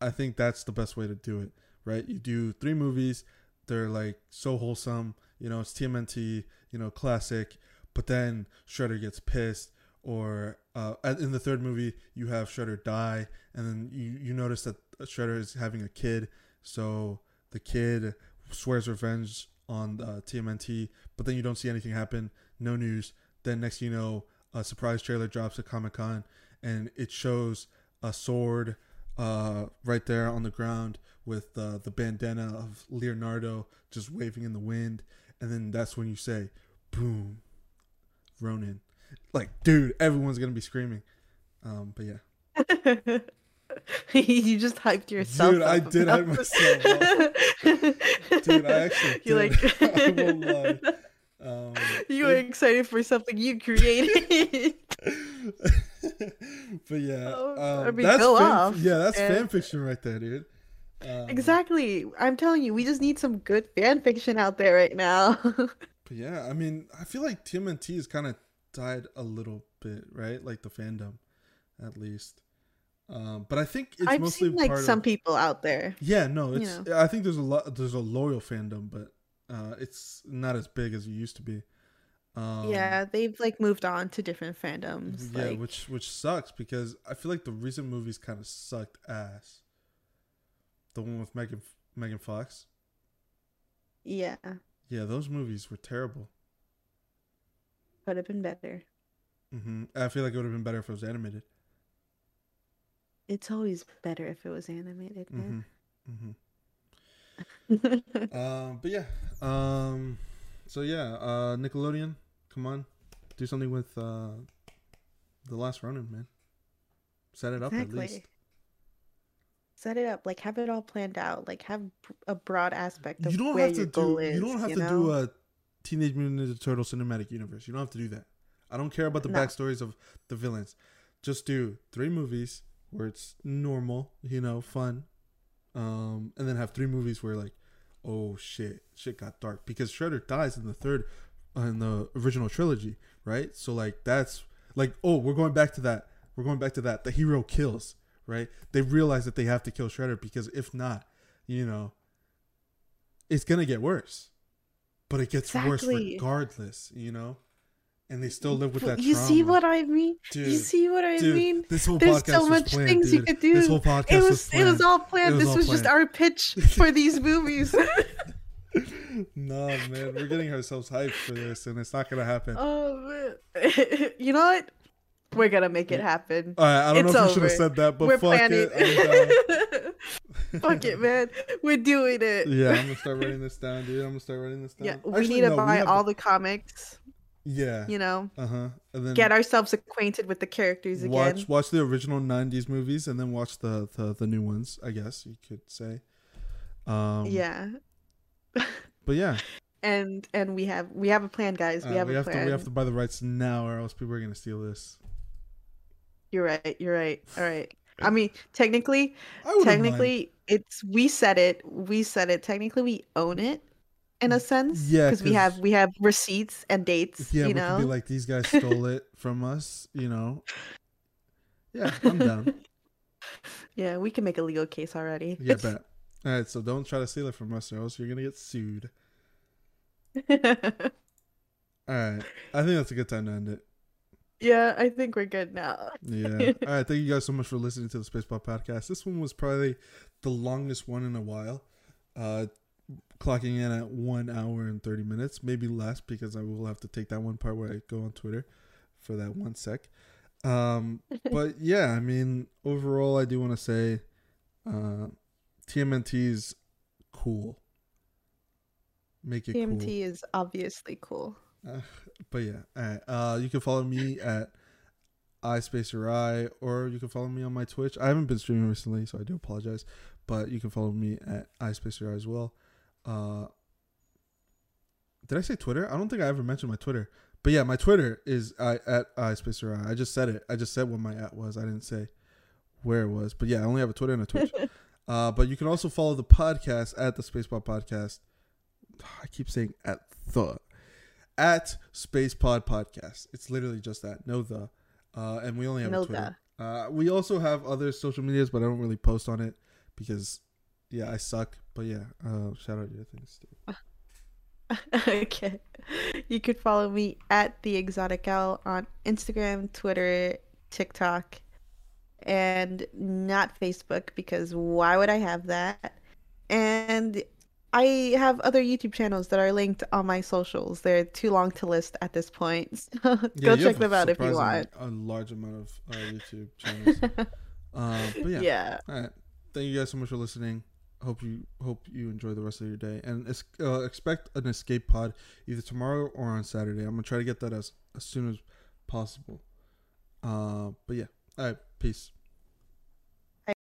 i think that's the best way to do it right? You do three movies they're like so wholesome you know it's tmnt you know classic but then shredder gets pissed or uh, in the third movie you have shredder die and then you, you notice that shredder is having a kid so the kid swears revenge on uh, tmnt but then you don't see anything happen no news. Then next you know a surprise trailer drops at comic-con and it shows a sword uh, right there on the ground with uh, the bandana of leonardo just waving in the wind and then that's when you say boom ronin like dude everyone's gonna be screaming um but yeah you just hyped yourself. Dude, I did hype myself Dude, I actually You like? I won't lie. Um you were excited for something you created. but yeah Oh, I um, mean, that's go fan, off, yeah that's man. fan fiction right there dude um, exactly. I'm telling you, we just need some good fan fiction out there right now. But yeah, I mean, I feel like TMNT has kind of died a little bit, right? Like the fandom, at least. Um, but I think it's I've mostly seen like some of. people out there. Yeah, no, you it's. I think there's a lot. There's a loyal fandom, but uh, it's not as big as it used to be. Um, yeah, they've like moved on to different fandoms. Yeah, like, which which sucks because I feel like the recent movies kind of sucked ass. The one with Megan Megan Fox. yeah, Yeah, those movies were terrible. could have been better. hmm I feel like it would have been better if it was animated. It's always better if it was animated, man. hmm Mm-hmm. Um, but yeah. Um, so yeah, uh, Nickelodeon, come on, do something with uh, the Last Ronin, man. Set it up at least. exactly. Set it up, like have it all planned out, like have a broad aspect of You don't where have to your goal do. is. you don't have you to know? do a Teenage Mutant Ninja Turtle cinematic universe. You don't have to do that. I don't care about the No. backstories of the villains. Just do three movies where it's normal, you know, fun, um, and then have three movies where like, oh shit, shit got dark because Shredder dies in the third, uh, in the original trilogy, right? So like that's like, oh, we're going back to that. We're going back to that. The hero kills, right? They realize that they have to kill Shredder because if not, you know, it's gonna get worse. But it gets worse regardless, you know. And they still live with that. you trauma. see what I mean? Dude, you see what I Dude, mean? this whole There's podcast so much planned, things you could do. This whole podcast It was, was it was all planned. was this all was just our pitch for these movies. no, man, we're getting ourselves hyped for this, and it's not gonna happen. oh man. you know what? We're gonna make it happen. All right, I don't it's know if you should have said that, but We're fuck planning. it. Fuck it, man. We're doing it. Yeah, I'm gonna start writing this down, dude. I'm gonna start writing this down. Yeah, we Actually, need to no, buy all the comics. Yeah. You know, Uh huh. And then get ourselves acquainted with the characters again. watch watch the original '90s movies, and then watch the the, the new ones. I guess you could say. Um, yeah, But yeah, and and we have we have a plan, guys. We uh, have we a have plan. to we have to buy the rights now, or else people are gonna steal this. You're right. You're right. All right. I mean, technically, I technically, it's we said it. We said it. Technically, we own it in a sense. Yeah, because we have we have receipts and dates. Yeah, you we know. could be like these guys stole it from us. You know. Yeah, I'm down. yeah, we can make a legal case already. Yeah, bet. All right, so don't try to steal it from us, or else you're gonna get sued. All right, I think that's a good time to end it. yeah, I think we're good now. Yeah. All right. Thank you guys so much for listening to the Space Pod podcast. This one was probably the longest one in a while. Uh, clocking in at one hour and 30 minutes, maybe less because I will have to take that one part where I go on Twitter for that one sec. Um, but yeah, I mean, overall, I do want to say uh, is cool. Make it cool. TMNT is obviously cool. Uh, but yeah, right. Uh, you can follow me at iSpacerI, or you can follow me on my Twitch. I haven't been streaming recently, so I do apologize. But you can follow me at iSpacerI as well. Uh, did I say Twitter? I don't think I ever mentioned my Twitter. But yeah, my Twitter is I at iSpacerI. I just said it. I just said what my at was. I didn't say where it was. But yeah, I only have a Twitter and a Twitch. uh, but you can also follow the podcast at the Space Pod Podcast. I keep saying at the at Space Pod Podcast. It's literally just that. No the. Uh, and we only have No a Twitter. Uh, we also have other social medias, but I don't really post on it because, yeah, I suck. But yeah, uh, shout out your things too. okay. You could follow me at the exotic owl on Instagram, Twitter, TikTok, and not Facebook because why would I have that? And I have other YouTube channels that are linked on my socials. They're too long to list at this point. So Yeah, go check them out if you want. A large amount of uh, YouTube channels. uh, but yeah. yeah. All right. Thank you guys so much for listening. Hope you hope you enjoy the rest of your day and uh, expect an escape pod either tomorrow or on Saturday. I'm gonna try to get that as as soon as possible. Uh, but yeah. All right. Peace.